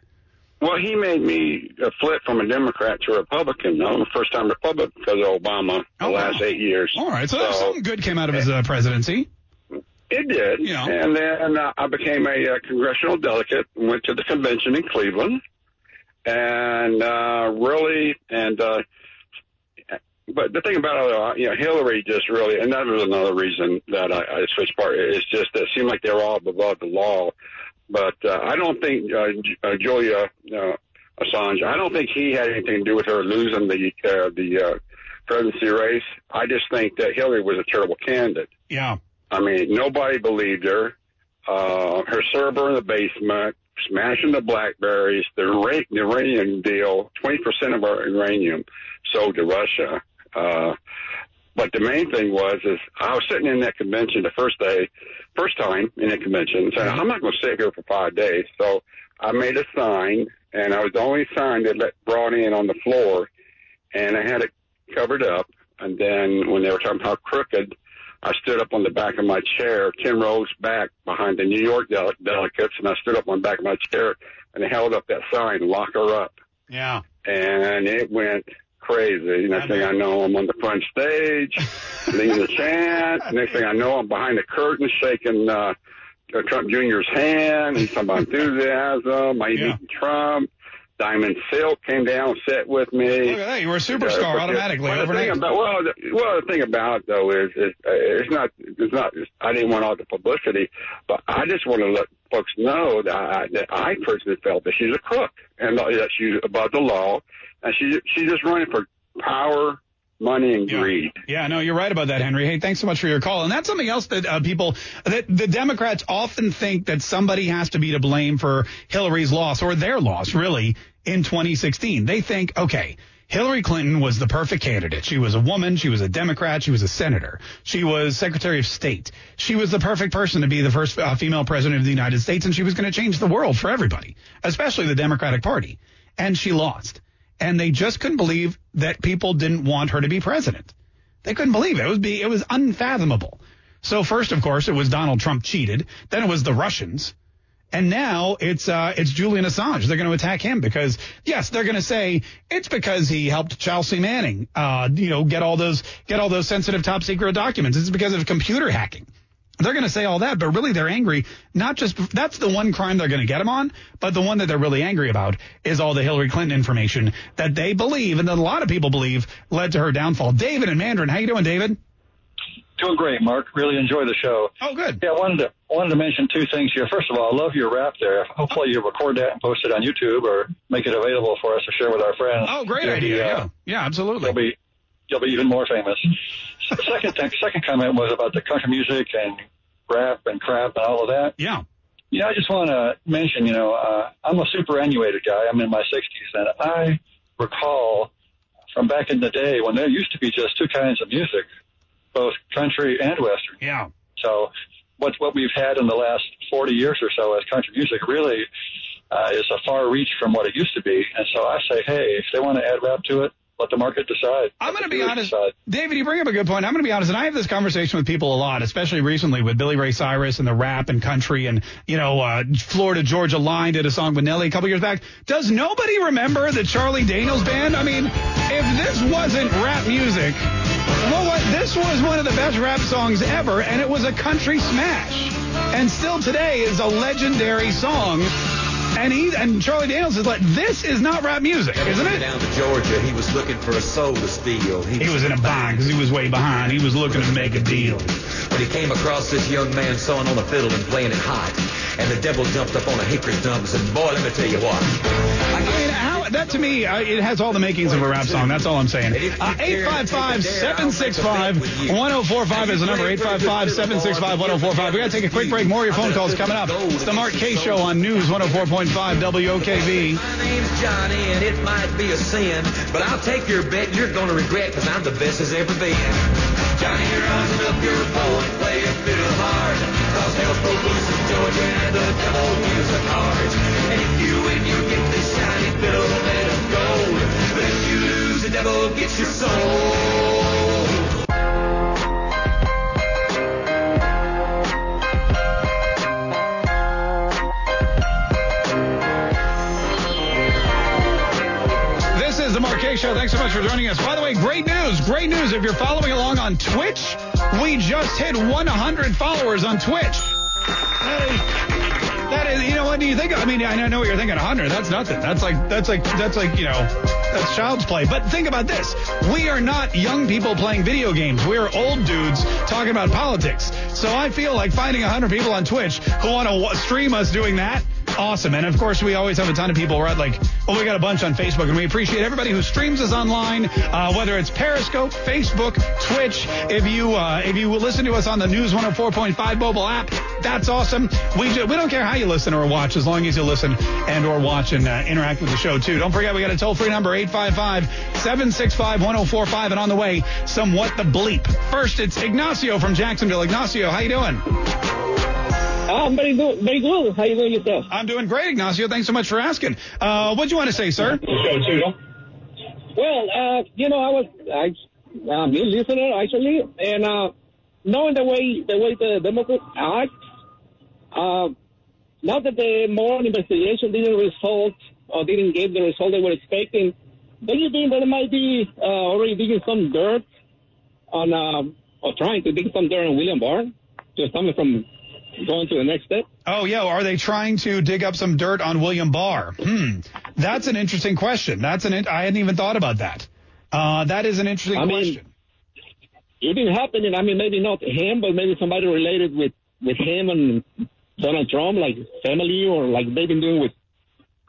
Well, he made me flip from a Democrat to a Republican. I'm the first time Republican because of Obama the last eight years. All right, so, something good came out of his uh, presidency. It did. You know. And then uh, I became a uh, congressional delegate, went to the convention in Cleveland, and uh, really, and uh, but the thing about uh, you know, Hillary just really, and that was another reason that I, I switched party. It's just that it seemed like they were all above the law. But uh, I don't think uh, uh, Julia uh, Assange. I don't think he had anything to do with her losing the uh, the uh, presidency race. I just think that Hillary was a terrible candidate. Yeah. I mean, nobody believed her. Uh, her server in the basement, smashing the blackberries, the, ura- the uranium deal, 20% of our uranium sold to Russia. Uh, but the main thing was, is I was sitting in that convention the first day, first time in the convention, saying, I'm not going to sit here for five days. So I made a sign, and I was the only sign that let brought in on the floor, and I had it covered up. And then when they were talking about how crooked, I stood up on the back of my chair, 10 rows back behind the New York dele- delegates, and I stood up on the back of my chair and held up that sign, lock her up. Yeah. And it went crazy. Next thing I know, I'm on the front stage, leading the chant. Next thing I know, I'm behind the curtain shaking, uh, uh, Trump Jr.'s hand. He's talking about enthusiasm. I meeting Trump. Diamond Silk came down sat with me. Look at that. You were a superstar Uh, automatically well, the overnight. thing about well, the, well, the thing about it though is, is uh, it's not, it's not. I didn't want all the publicity, but I just want to let folks know that I, that I personally felt that she's a crook and that she's above the law, and she she's just running for power, money, and greed. Yeah, no, you're right about that, Henry. Hey, thanks so much for your call. And that's something else that uh, people, that the Democrats often think that somebody has to be to blame for Hillary's loss or their loss, really, in 2016. They think, okay, Hillary Clinton was the perfect candidate. She was a woman. She was a Democrat. She was a senator. She was Secretary of State. She was the perfect person to be the first uh, female president of the United States, and she was going to change the world for everybody, especially the Democratic Party. And she lost. And they just couldn't believe that people didn't want her to be president. They couldn't believe it. It was be it was unfathomable. So first, of course, it was Donald Trump cheated. Then it was the Russians. And now it's uh, it's Julian Assange. They're going to attack him because yes, they're going to say it's because he helped Chelsea Manning, uh, you know, get all those get all those sensitive top secret documents. It's because of computer hacking. They're going to say all that, but really they're angry. Not just that's the one crime they're going to get him on, but the one that they're really angry about is all the Hillary Clinton information that they believe and that a lot of people believe led to her downfall. David and Mandarin, how you doing, David? Doing great, Mark. Really enjoy the show. Oh, good. Yeah, I wanted to wanted to mention two things here. First of all, I love your rap there. Hopefully, you record that and post it on YouTube or make it available for us to share with our friends. Oh, great be, idea. uh, Yeah, yeah, absolutely. You'll be you'll be even more famous. Second thing, second comment was about the country music and rap and crap and all of that. Yeah. Yeah, I just want to mention, you know, uh, I'm a superannuated guy. I'm in my 60s, and I recall from back in the day when there used to be just two kinds of music, both country and western. Yeah. So what what we've had in the last 40 years or so as country music really uh, is a far reach from what it used to be. And so I say, hey, if they want to add rap to it, let the market decide. I'm going to be honest, decide. David. You bring up a good point. I'm going to be honest, and I have this conversation with people a lot, especially recently with Billy Ray Cyrus and the rap and country, and you know, uh, Florida Georgia Line did a song with Nelly a couple years back. Does nobody remember the Charlie Daniels Band? I mean, if this wasn't rap music, well, what this was one of the best rap songs ever, and it was a country smash, and still today is a legendary song. And he and Charlie Daniels is like, this is not rap music, isn't it? Down to Georgia, he was looking for a soul to steal. He was in a bind because he was way behind. He was looking to make a deal. When he came across this young man sawing on a fiddle and playing it hot, and the devil jumped up on a hickory stump and said, "Boy, let me tell you what." I mean, how, that to me, uh, it has all the makings of a rap song. That's all I'm saying. Uh, 855-765-1045 is the number. 855-765-1045. We got to take a quick break. More of your phone calls coming up. It's the Mark Kaye Show on News 104.5 WOKV. My name's Johnny, and it might be a sin, but I'll take your bet you're gonna regret, cause I'm the best as ever been. Johnny, rise up your bow and play a fiddle hard, cause hell's broke loose in Georgia and the devil deals the cards. And if you win, you get this shiny fiddle made of gold, but if you lose, the devil gets your soul. Mark Show. Thanks so much for joining us. By the way, great news. Great news. If you're following along on Twitch, we just hit 100 followers on Twitch. Is, that is you know, what do you think? I mean, I know what you're thinking. 100. That's nothing. That's like, that's like, that's like, you know, that's child's play. But think about this. We are not young people playing video games. We are old dudes talking about politics. So I feel like finding 100 people on Twitch who want to stream us doing that awesome. And of course, we always have a ton of people. We're at like, well, we got a bunch on Facebook, and we appreciate everybody who streams us online, uh, whether it's Periscope, Facebook, Twitch. If you uh, if you listen to us on the News 104.5 mobile app, that's awesome. We ju- we don't care how you listen or watch, as long as you listen and or watch and uh, interact with the show too. Don't forget, we got a toll free number 855-765-1045, and on the way, some what the bleep. First, it's Ignacio from Jacksonville. Ignacio, how you doing? I'm very good. Very good. How you doing yourself? I'm doing great, Ignacio. Thanks so much for asking. Uh, what do you want to say, sir? Well, uh, you know, I was I I'm a listener actually, and uh, knowing the way the way the Democrats act, uh, not that the more investigation didn't result or didn't get the result they were expecting, don't you think that it might be uh, already digging some dirt on um, or trying to dig some dirt on William Barr, just coming from going to the next step? Oh, yeah. Are they trying to dig up some dirt on William Barr? Hmm. That's an interesting question. That's an. In- I hadn't even thought about that. Uh, that is an interesting I mean, question. It didn't happen, I mean, maybe not him, but maybe somebody related with with him and Donald Trump, like family, or like they've been doing with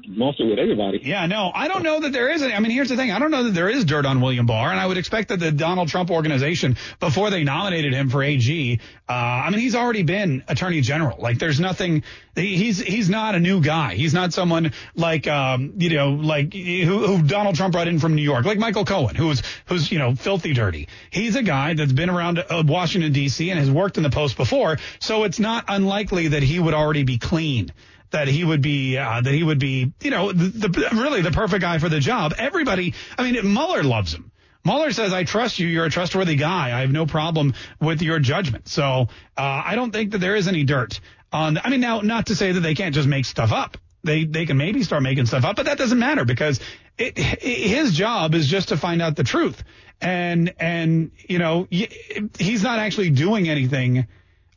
mostly with everybody. Yeah, no, I don't know that there is any. I mean, here's the thing. I don't know that there is dirt on William Barr, and I would expect that the Donald Trump organization, before they nominated him for AG, uh, I mean, he's already been Attorney General. Like, there's nothing. He's he's not a new guy. He's not someone like um, you know, like who, who Donald Trump brought in from New York, like Michael Cohen, who's who's you know filthy dirty. He's a guy that's been around uh, Washington D.C. and has worked in the post before, so it's not unlikely that he would already be clean that he would be uh, that he would be you know the, the really the perfect guy for the job. Everybody, I mean, Mueller loves him. Mueller says, "I trust you. You're a trustworthy guy. I have no problem with your judgment." So uh, I don't think that there is any dirt on. I mean, now not to say that they can't just make stuff up. They they can maybe start making stuff up, but that doesn't matter because it, his job is just to find out the truth. And and you know he's not actually doing anything.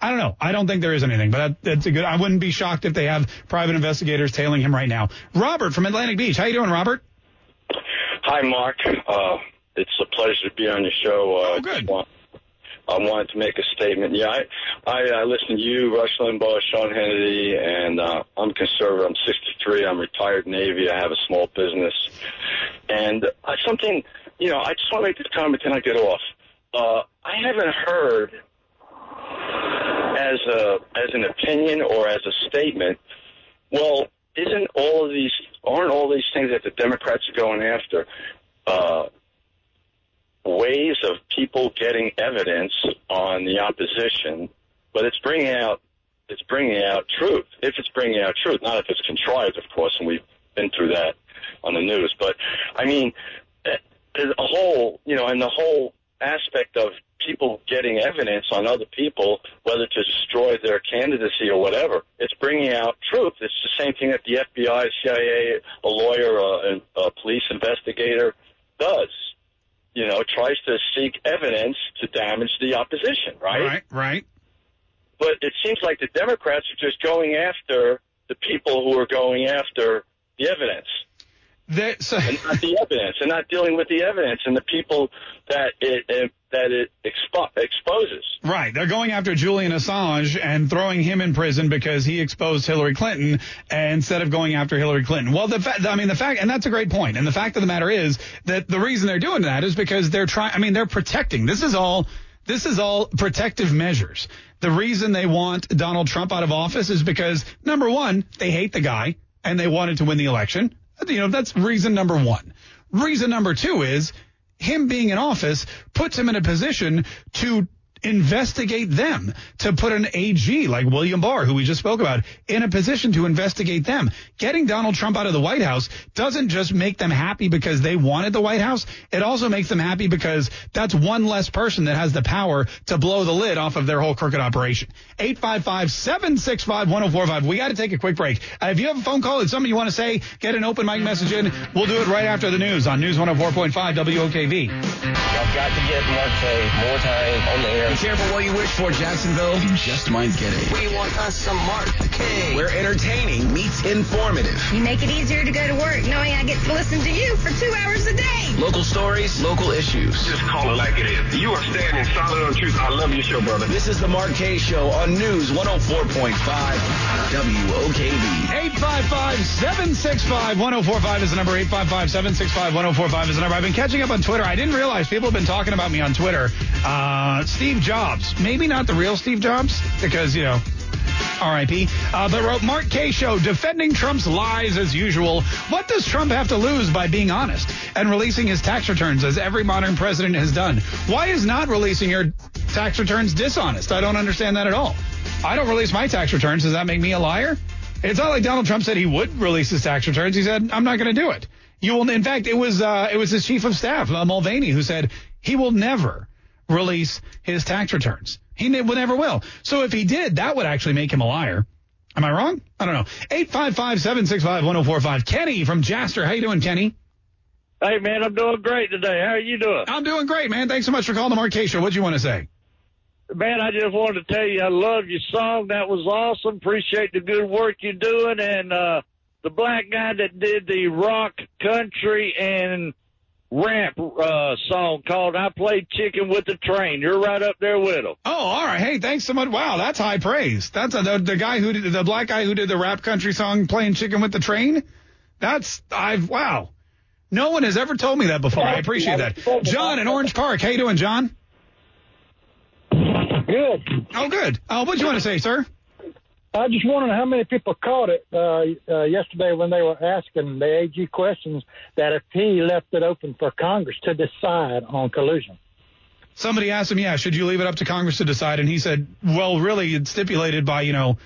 I don't know. I don't think there is anything, but that, that's a good. I wouldn't be shocked if they have private investigators tailing him right now. Robert from Atlantic Beach. How you doing, Robert? Hi, Mark. Uh, it's a pleasure to be on your show. Uh, oh, good. I wanted to make a statement. Yeah, I, I, I listen to you, Rush Limbaugh, Sean Hannity, and uh, I'm conservative. I'm 63. I'm retired Navy. I have a small business, and uh, something. You know, I just want to make this comment, and I get off. Uh, I haven't heard as a as an opinion or as a statement. Well, isn't all of these aren't all these things that the Democrats are going after uh, ways of people getting evidence on the opposition? But it's bringing out it's bringing out truth. If it's bringing out truth, not if it's contrived, of course, and we've been through that on the news. But I mean, eh, a whole you know, and the whole aspect of people getting evidence on other people, whether to destroy their candidacy or whatever. It's bringing out truth. It's the same thing that the FBI, CIA, a lawyer, a, a police investigator does. You know, tries to seek evidence to damage the opposition, right? Right, right. But it seems like the Democrats are just going after the people who are going after the evidence. That, so, and not the evidence, and not dealing with the evidence and the people that it, it that it expo- exposes. Right. They're going after Julian Assange and throwing him in prison because he exposed Hillary Clinton instead of going after Hillary Clinton. Well, the fact, I mean, the fact, and that's a great point. And the fact of the matter is that the reason they're doing that is because they're trying, I mean, they're protecting. This is all, this is all protective measures. The reason they want Donald Trump out of office is because number one, they hate the guy and they wanted to win the election. You know, that's reason number one. Reason number two is him being in office puts him in a position to investigate them, to put an AG like William Barr, who we just spoke about, in a position to investigate them. Getting Donald Trump out of the White House doesn't just make them happy because they wanted the White House. It also makes them happy because that's one less person that has the power to blow the lid off of their whole crooked operation. 855-765-1045. We got to take a quick break. Uh, if you have a phone call, it's something you want to say, get an open mic message in. We'll do it right after the news on News 104.5 WOKV. Y'all got to get Mark Kaye more time on the air. Be careful what you wish for, Jacksonville. You just might get it. We want us some Mark Kaye. Where entertaining meets informative. You make it easier to go to work knowing I get to listen to you for two hours a day. Local stories, local issues. Just call it like it is. You are standing solid on truth. I love your show, brother. This is the Mark Kaye Show on News 104.5 WOKV. 855-765-1045 is the number. 855-765-1045 is the number. I've been catching up on Twitter. I didn't realize people have been talking about me on Twitter. Uh, Steve Jobs. Maybe not the real Steve Jobs because, you know, RIP. Uh, but wrote Mark Kaye Show defending Trump's lies as usual. What does Trump have to lose by being honest and releasing his tax returns as every modern president has done? Why is not releasing your tax returns dishonest? I don't understand that at all. I don't release my tax returns. Does that make me a liar? It's not like Donald Trump said he would release his tax returns. He said, I'm not going to do it. You will, in fact, it was, uh, it was his chief of staff, uh, Mulvaney, who said he will never release his tax returns. He never will. So if he did, that would actually make him a liar. Am I wrong? I don't know. 855-765-1045. Kenny from Jaster. How you doing, Kenny? Hey, man, I'm doing great today. How are you doing? I'm doing great, man. Thanks so much for calling the Show. What do you want to say? Man, I just wanted to tell you I love your song. That was awesome. Appreciate the good work you're doing. And uh, the black guy that did the rock, country, and ramp uh, song called I Played Chicken with the Train. You're right up there with him. Oh, all right. Hey, thanks so much. Wow, that's high praise. That's a, the, the guy who did the black guy who did the rap country song playing chicken with the train. That's I've wow. No one has ever told me that before. I appreciate that. John in Orange Park. How you doing, John? Good. Oh, good. Oh, what do you want to say, sir? I just wondering how many people caught it uh, uh, yesterday when they were asking the AG questions that if he left it open for Congress to decide on collusion. Somebody asked him, yeah, should you leave it up to Congress to decide? And he said, well, really, it's stipulated by, you know,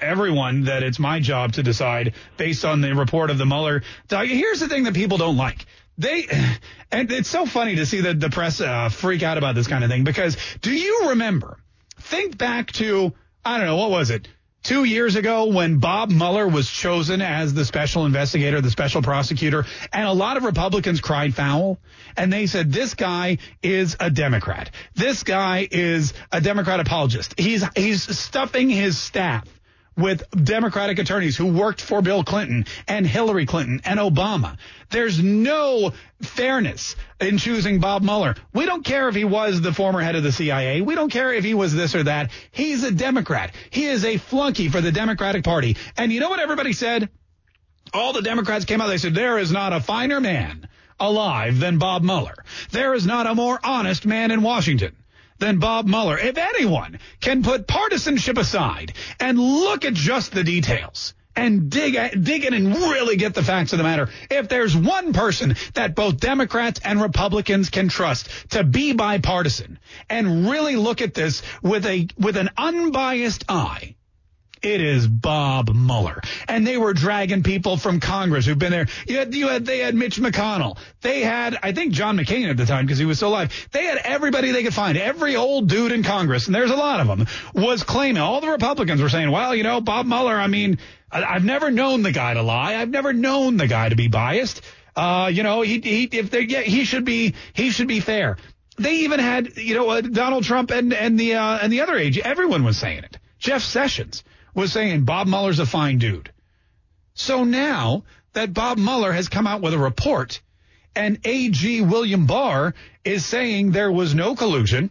everyone that it's my job to decide based on the report of the Mueller. Here's the thing that people don't like. They, and it's so funny to see the, the press uh, freak out about this kind of thing because do you remember, think back to, I don't know, what was it? Two years ago when Bob Mueller was chosen as the special investigator, the special prosecutor, and a lot of Republicans cried foul and they said, this guy is a Democrat. This guy is a Democrat apologist. He's, he's stuffing his staff with Democratic attorneys who worked for Bill Clinton and Hillary Clinton and Obama. There's no fairness in choosing Bob Mueller. We don't care if he was the former head of the CIA. We don't care if he was this or that. He's a Democrat. He is a flunky for the Democratic Party. And you know what everybody said? All the Democrats came out. They said, there is not a finer man alive than Bob Mueller. There is not a more honest man in Washington than Bob Mueller. If anyone can put partisanship aside and look at just the details and dig dig in and really get the facts of the matter. If there's one person that both Democrats and Republicans can trust to be bipartisan and really look at this with a with an unbiased eye, it is Bob Mueller. And they were dragging people from Congress who've been there. You had, you had, they had Mitch McConnell. They had, I think, John McCain at the time because he was still alive. They had everybody they could find. Every old dude in Congress, and there's a lot of them, was claiming, all the Republicans were saying, well, you know, Bob Mueller, I mean, I've never known the guy to lie. I've never known the guy to be biased. Uh, you know, he, he, if they yeah, he should be, he should be fair. They even had, you know, uh, Donald Trump and, and the, uh, and the other age. Everyone was saying it. Jeff Sessions was saying Bob Mueller's a fine dude. So now that Bob Mueller has come out with a report and AG William Barr is saying there was no collusion,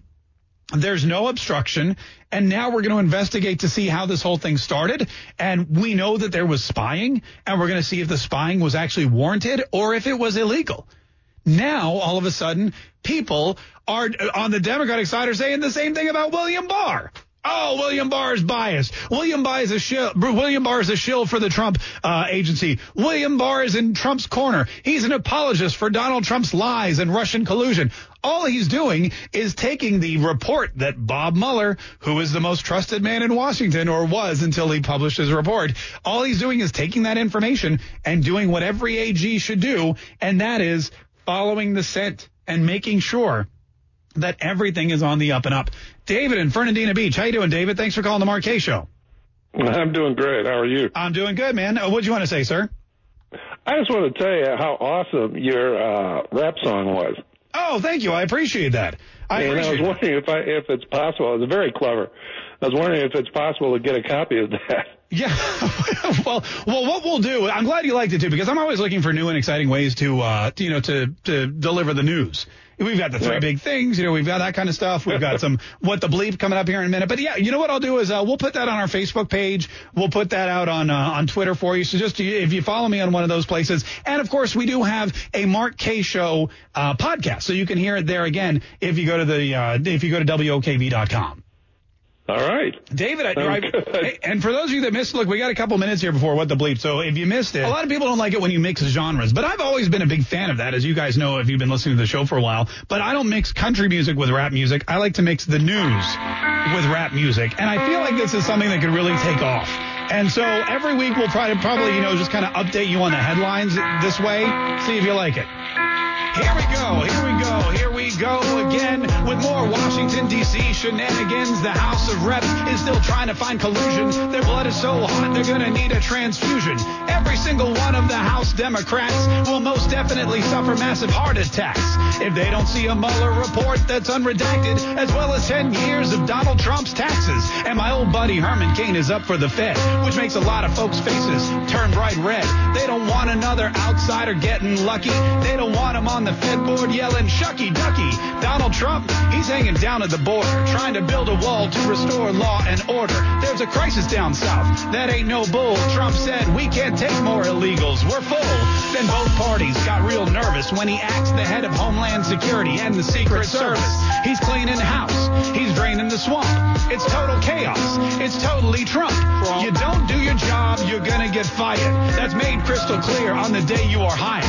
there's no obstruction, and now we're going to investigate to see how this whole thing started. And we know that there was spying, and we're going to see if the spying was actually warranted or if it was illegal. Now, all of a sudden, people are on the Democratic side are saying the same thing about William Barr. Oh, William Barr is biased. William Barr is a shill. William Barr is a shill for the Trump uh, agency. William Barr is in Trump's corner. He's an apologist for Donald Trump's lies and Russian collusion. All he's doing is taking the report that Bob Mueller, who is the most trusted man in Washington, or was until he published his report, all he's doing is taking that information and doing what every AG should do, and that is following the scent and making sure that everything is on the up and up. David in Fernandina Beach. How you doing, David? Thanks for calling the Kaye Show. I'm doing great. How are you? I'm doing good, man. Uh, what'd you want to say, sir? I just want to tell you how awesome your uh, rap song was. Oh, thank you. I appreciate that. I and I was wondering if I if it's possible. It's very clever. I was wondering if it's possible to get a copy of that. Yeah. well, well, what we'll do, I'm glad you liked it too, because I'm always looking for new and exciting ways to, uh, to, you know, to, to deliver the news. We've got the three Yeah. big things, you know, we've got that kind of stuff. We've got some what the bleep coming up here in a minute. But yeah, you know what I'll do is uh, we'll put that on our Facebook page. We'll put that out on uh, on Twitter for you. So just if you follow me on one of those places, and of course we do have a Mark Kaye Show uh, podcast, so you can hear it there again if you go to the uh, if you go to wokv.com. All right. David, I, I, and for those of you that missed, look, we got a couple minutes here before what the bleep. So if you missed it, a lot of people don't like it when you mix genres, but I've always been a big fan of that, as you guys know if you've been listening to the show for a while. But I don't mix country music with rap music. I like to mix the news with rap music, and I feel like this is something that could really take off. And so every week we'll try to probably, you know, just kind of update you on the headlines this way. See if you like it. Here we go. Here we go. Here we go again more Washington, D.C. shenanigans. The House of Reps is still trying to find collusion. Their blood is so hot, they're going to need a transfusion. Every single one of the House Democrats will most definitely suffer massive heart attacks if they don't see a Mueller report that's unredacted, as well as 10 years of Donald Trump's taxes. And my old buddy Herman Cain is up for the Fed, which makes a lot of folks' faces turn bright red. They don't want another outsider getting lucky. They don't want him on the Fed board yelling, shucky ducky. Donald Trump, he's hanging down at the border, trying to build a wall to restore law and order. There's a crisis down south. That ain't no bull. Trump said, we can't take more illegals. We're full. Then both parties got real nervous when he axed the head of Homeland Security and the Secret Service. He's cleaning the house. He's draining the swamp. It's total chaos. It's totally Trump. You don't do your job, you're gonna get fired. That's made crystal clear on the day you are hired.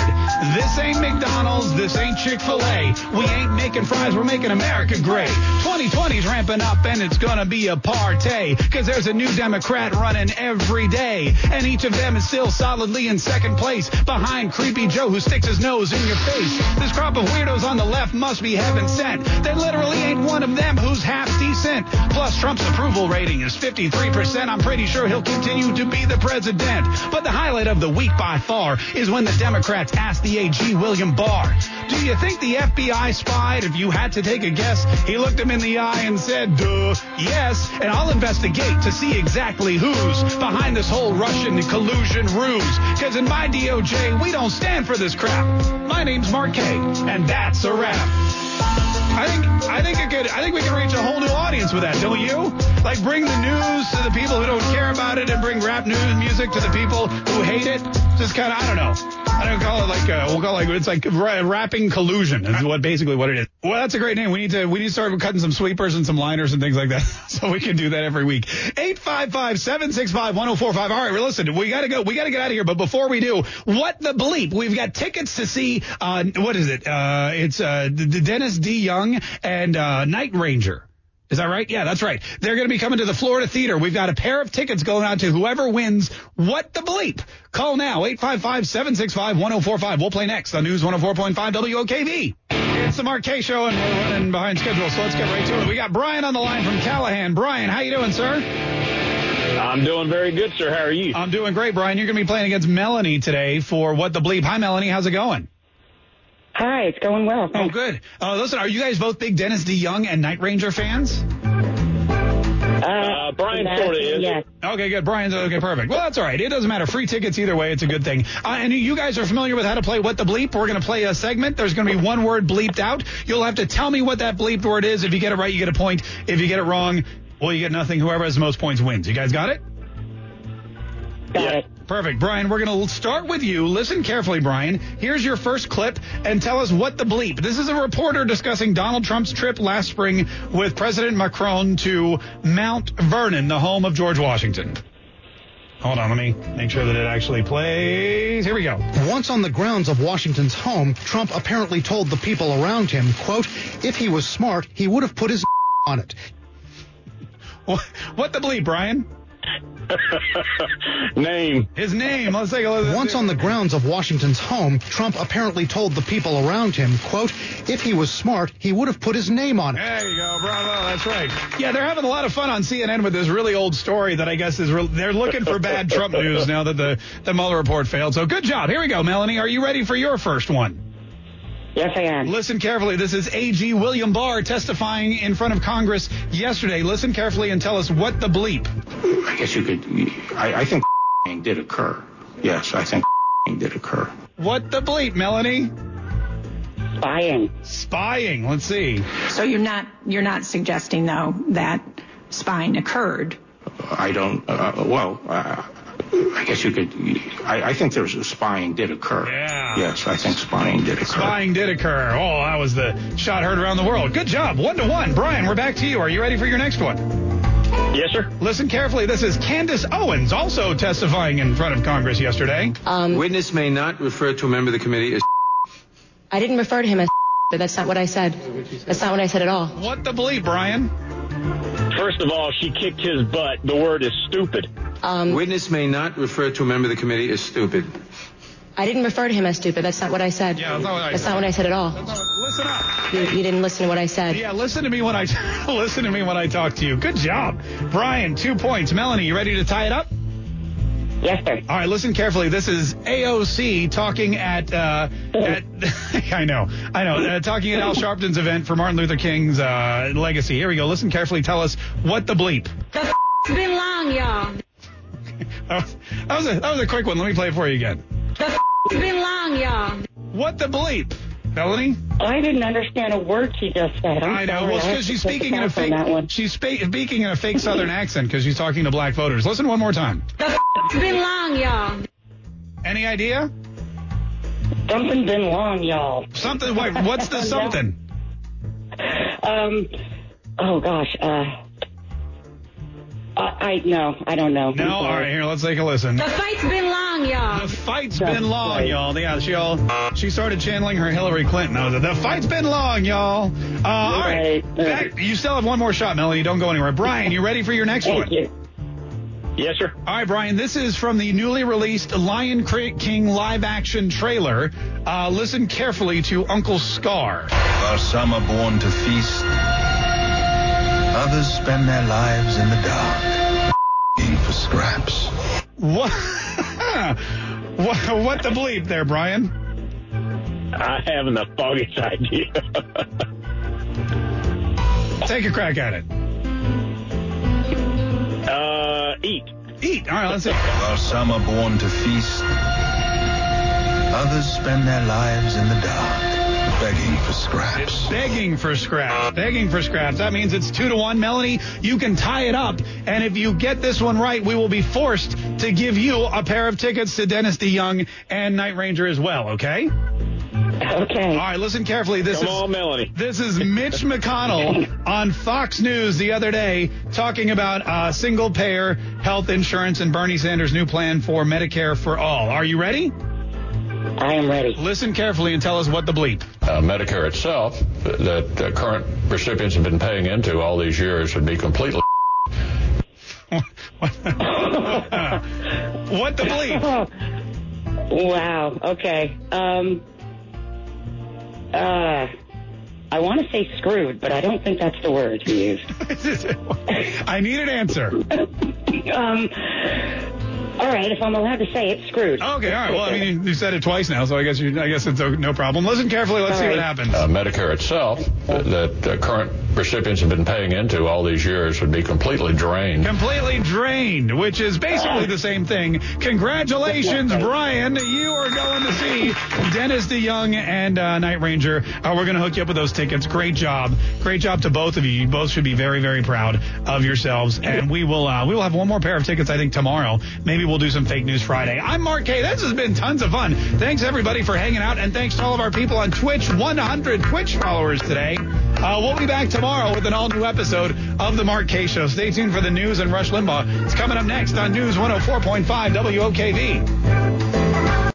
This ain't McDonald's, this ain't Chick-fil-A. We ain't making fries, we're making America great. 2020's ramping up and it's gonna be a party. Cause there's a new Democrat running every day. And each of them is still solidly in second place. Behind Creepy Joe who sticks his nose in your face. This crop of weirdos on the left must be heaven sent. There literally ain't one of them who's half decent. Plus Trump's approval rating is 53%. I'm pretty sure he'll continue to be the president. But the highlight of the week by far is when the Democrats asked the AG William Barr, do you think the FBI spied? If you had to take a guess, he looked him in the eye and said, duh, yes. And I'll investigate to see exactly who's behind this whole Russian collusion ruse. Cause in my DOJ, we don't stand for this crap. My name's Mark Kaye, and that's a wrap. I think I think it could I think we can reach a whole new audience with that, don't you? Like bring the news to the people who don't care about it and bring rap news music to the people who hate it. Just kind of I don't know. I don't call it like uh, we'll call it like it's like ra- rapping collusion is what basically what it is. Well, that's a great name. We need to we need to start cutting some sweepers and some liners and things like that, so we can do that every week. Eight five five seven six five one zero four five. All right, well, listen, we got to go. We got to get out of here. But before we do, what the bleep? We've got tickets to see. Uh, what is it? Uh, it's uh, Dennis DeYoung and uh, Night Ranger. Is that right? Yeah, that's right. They're going to be coming to the Florida Theater. We've got a pair of tickets going out to whoever wins What the Bleep. Call now, 855-765-1045. We'll play next on News 104.5 WOKV. It's the Mark Kaye Show, and we're running behind schedule, so let's get right to it. We got Brian on the line from Callahan. Brian, how you doing, sir? I'm doing very good, sir. How are you? I'm doing great, Brian. You're going to be playing against Melanie today for What the Bleep. Hi, Melanie. How's it going? Hi, it's going well. Oh, good. Uh, listen, are you guys both big Dennis DeYoung and Night Ranger fans? Uh, Uh, Brian That's- sort of is. yes. Okay, good. Brian's okay, perfect. Well, that's all right. It doesn't matter. Free tickets either way. It's a good thing. Uh, and you guys are familiar with how to play What the Bleep? We're going to play a segment. There's going to be one word bleeped out. You'll have to tell me what that bleeped word is. If you get it right, you get a point. If you get it wrong, well, you get nothing. Whoever has the most points wins. You guys got it? Got it. Perfect. Brian, we're going to start with you. Listen carefully, Brian. Here's your first clip and tell us what the bleep. This is a reporter discussing Donald Trump's trip last spring with President Macron to Mount Vernon, the home of George Washington. Hold on, let me make sure that it actually plays. Here we go. Once on the grounds of Washington's home, Trump apparently told the people around him, quote, if he was smart, he would have put his on it. What the bleep, Brian? Name. His name. Let's take a look. Once on the grounds of Washington's home, Trump apparently told the people around him, quote, if he was smart, he would have put his name on it. There you go, bravo. That's right. Yeah, they're having a lot of fun on CNN with this really old story that I guess is real. They're looking for bad Trump news now that the the Mueller report failed. So good job. Here we go, Melanie. Are you ready for your first one? Yes, I am. Listen carefully. This is AG William Barr testifying in front of Congress yesterday. Listen carefully and tell us what the bleep. I guess you could. I, I think did occur. Yes, I think did occur. What the bleep, Melanie? Spying. Spying. Let's see. So you're not you're not suggesting though that spying occurred. I don't. Uh, well, uh, I guess you could. I, I think there's a spying did occur. Yeah. Yes, I think spying did occur. Spying did occur. Oh, that was the shot heard around the world. Good job. One to one. Brian, we're back to you. Are you ready for your next one? Yes, sir. Listen carefully. This is Candace Owens, also testifying in front of Congress yesterday. Um, Witness may not refer to a member of the committee as. I didn't refer to him as but that's not what I said. That's not what I said at all. What the bleep, Brian? First of all, she kicked his butt. The word is stupid. Um, Witness may not refer to a member of the committee as stupid. I didn't refer to him as stupid. That's not what I said. Yeah, that's not what I That's said. not what I said at all. Listen up. You, you didn't listen to what I said. Yeah, listen to me when I listen to me when I talk to you. Good job, Brian. Two points. Melanie, you ready to tie it up? Yes, sir. All right, listen carefully. This is AOC talking at, uh, at I know, I know, uh, talking at Al Sharpton's event for Martin Luther King's uh, legacy. Here we go. Listen carefully. Tell us what the bleep. The f- been long, y'all. That was, that was a that was a quick one. Let me play it for you again. The f- been long, y'all. What the bleep, Melanie? I didn't understand a word she just said. I'm I know. sorry. Well, it's because she's speaking in a pass on fake. She's spa- speaking in a fake Southern accent because she's talking to black voters. Listen one more time. The f- been long, y'all. Any idea? Something been long, y'all. Something. Wait, what's the something? Um. Oh gosh. Uh. I, I no. I don't know. I'm No. All sorry. right. Here, let's take a listen. The fight's been long, y'all. The fight's That's been long, right. y'all. Yeah, she all she started channeling her Hillary Clinton. I was like, the fight's been long, y'all. Uh, all right, Right. Back- you still have one more shot, Melanie. Don't go anywhere. Brian, you ready for your next Thank one? you. Yes, sir. All right, Brian. This is from the newly released Lion Cri- King live-action trailer. Uh, listen carefully to Uncle Scar. While some are born to feast, others spend their lives in the dark, looking for scraps. What? what? What the bleep there, Brian? I haven't the foggiest idea. Take a crack at it. uh, eat. Eat. All right, let's see. While some are born to feast, others spend their lives in the dark, begging for scraps. Begging for scraps. Begging for scraps. That means it's two to one. Melanie, you can tie it up. And if you get this one right, we will be forced to give you a pair of tickets to Dennis DeYoung and Night Ranger as well, okay? Okay. All right, listen carefully. This Come is on, Melanie. this is Mitch McConnell on Fox News the other day talking about uh, single payer health insurance and Bernie Sanders' new plan for Medicare for all. Are you ready? I am ready. Listen carefully and tell us what the bleep. uh, Medicare itself that uh, current recipients have been paying into all these years would be completely. what the bleep? Wow. Okay. Um. Uh. I want to say screwed, but I don't think that's the word he used. I need an answer. um. All right, if I'm allowed to say it, screwed. Okay, all right. Well, I mean, you said it twice now, so I guess you, I guess it's no problem. Listen carefully. Let's All see what happens. Uh, Medicare itself, uh, that uh, current recipients have been paying into all these years, would be completely drained. Completely drained, which is basically the same thing. Congratulations, Brian. You are going to see Dennis DeYoung and uh, Night Ranger. Uh, we're going to hook you up with those tickets. Great job. Great job to both of you. You both should be very, very proud of yourselves. And we will uh, we will have one more pair of tickets, I think, tomorrow. Maybe we'll do some fake news Friday. I'm Mark Kaye. This has been tons of fun. Thanks, everybody, for hanging out. And thanks to all of our people on Twitch. 100 Twitch followers today. Uh, we'll be back tomorrow with an all new episode of The Mark Kaye Show. Stay tuned for the news and Rush Limbaugh. It's coming up next on News 104.5 WOKV.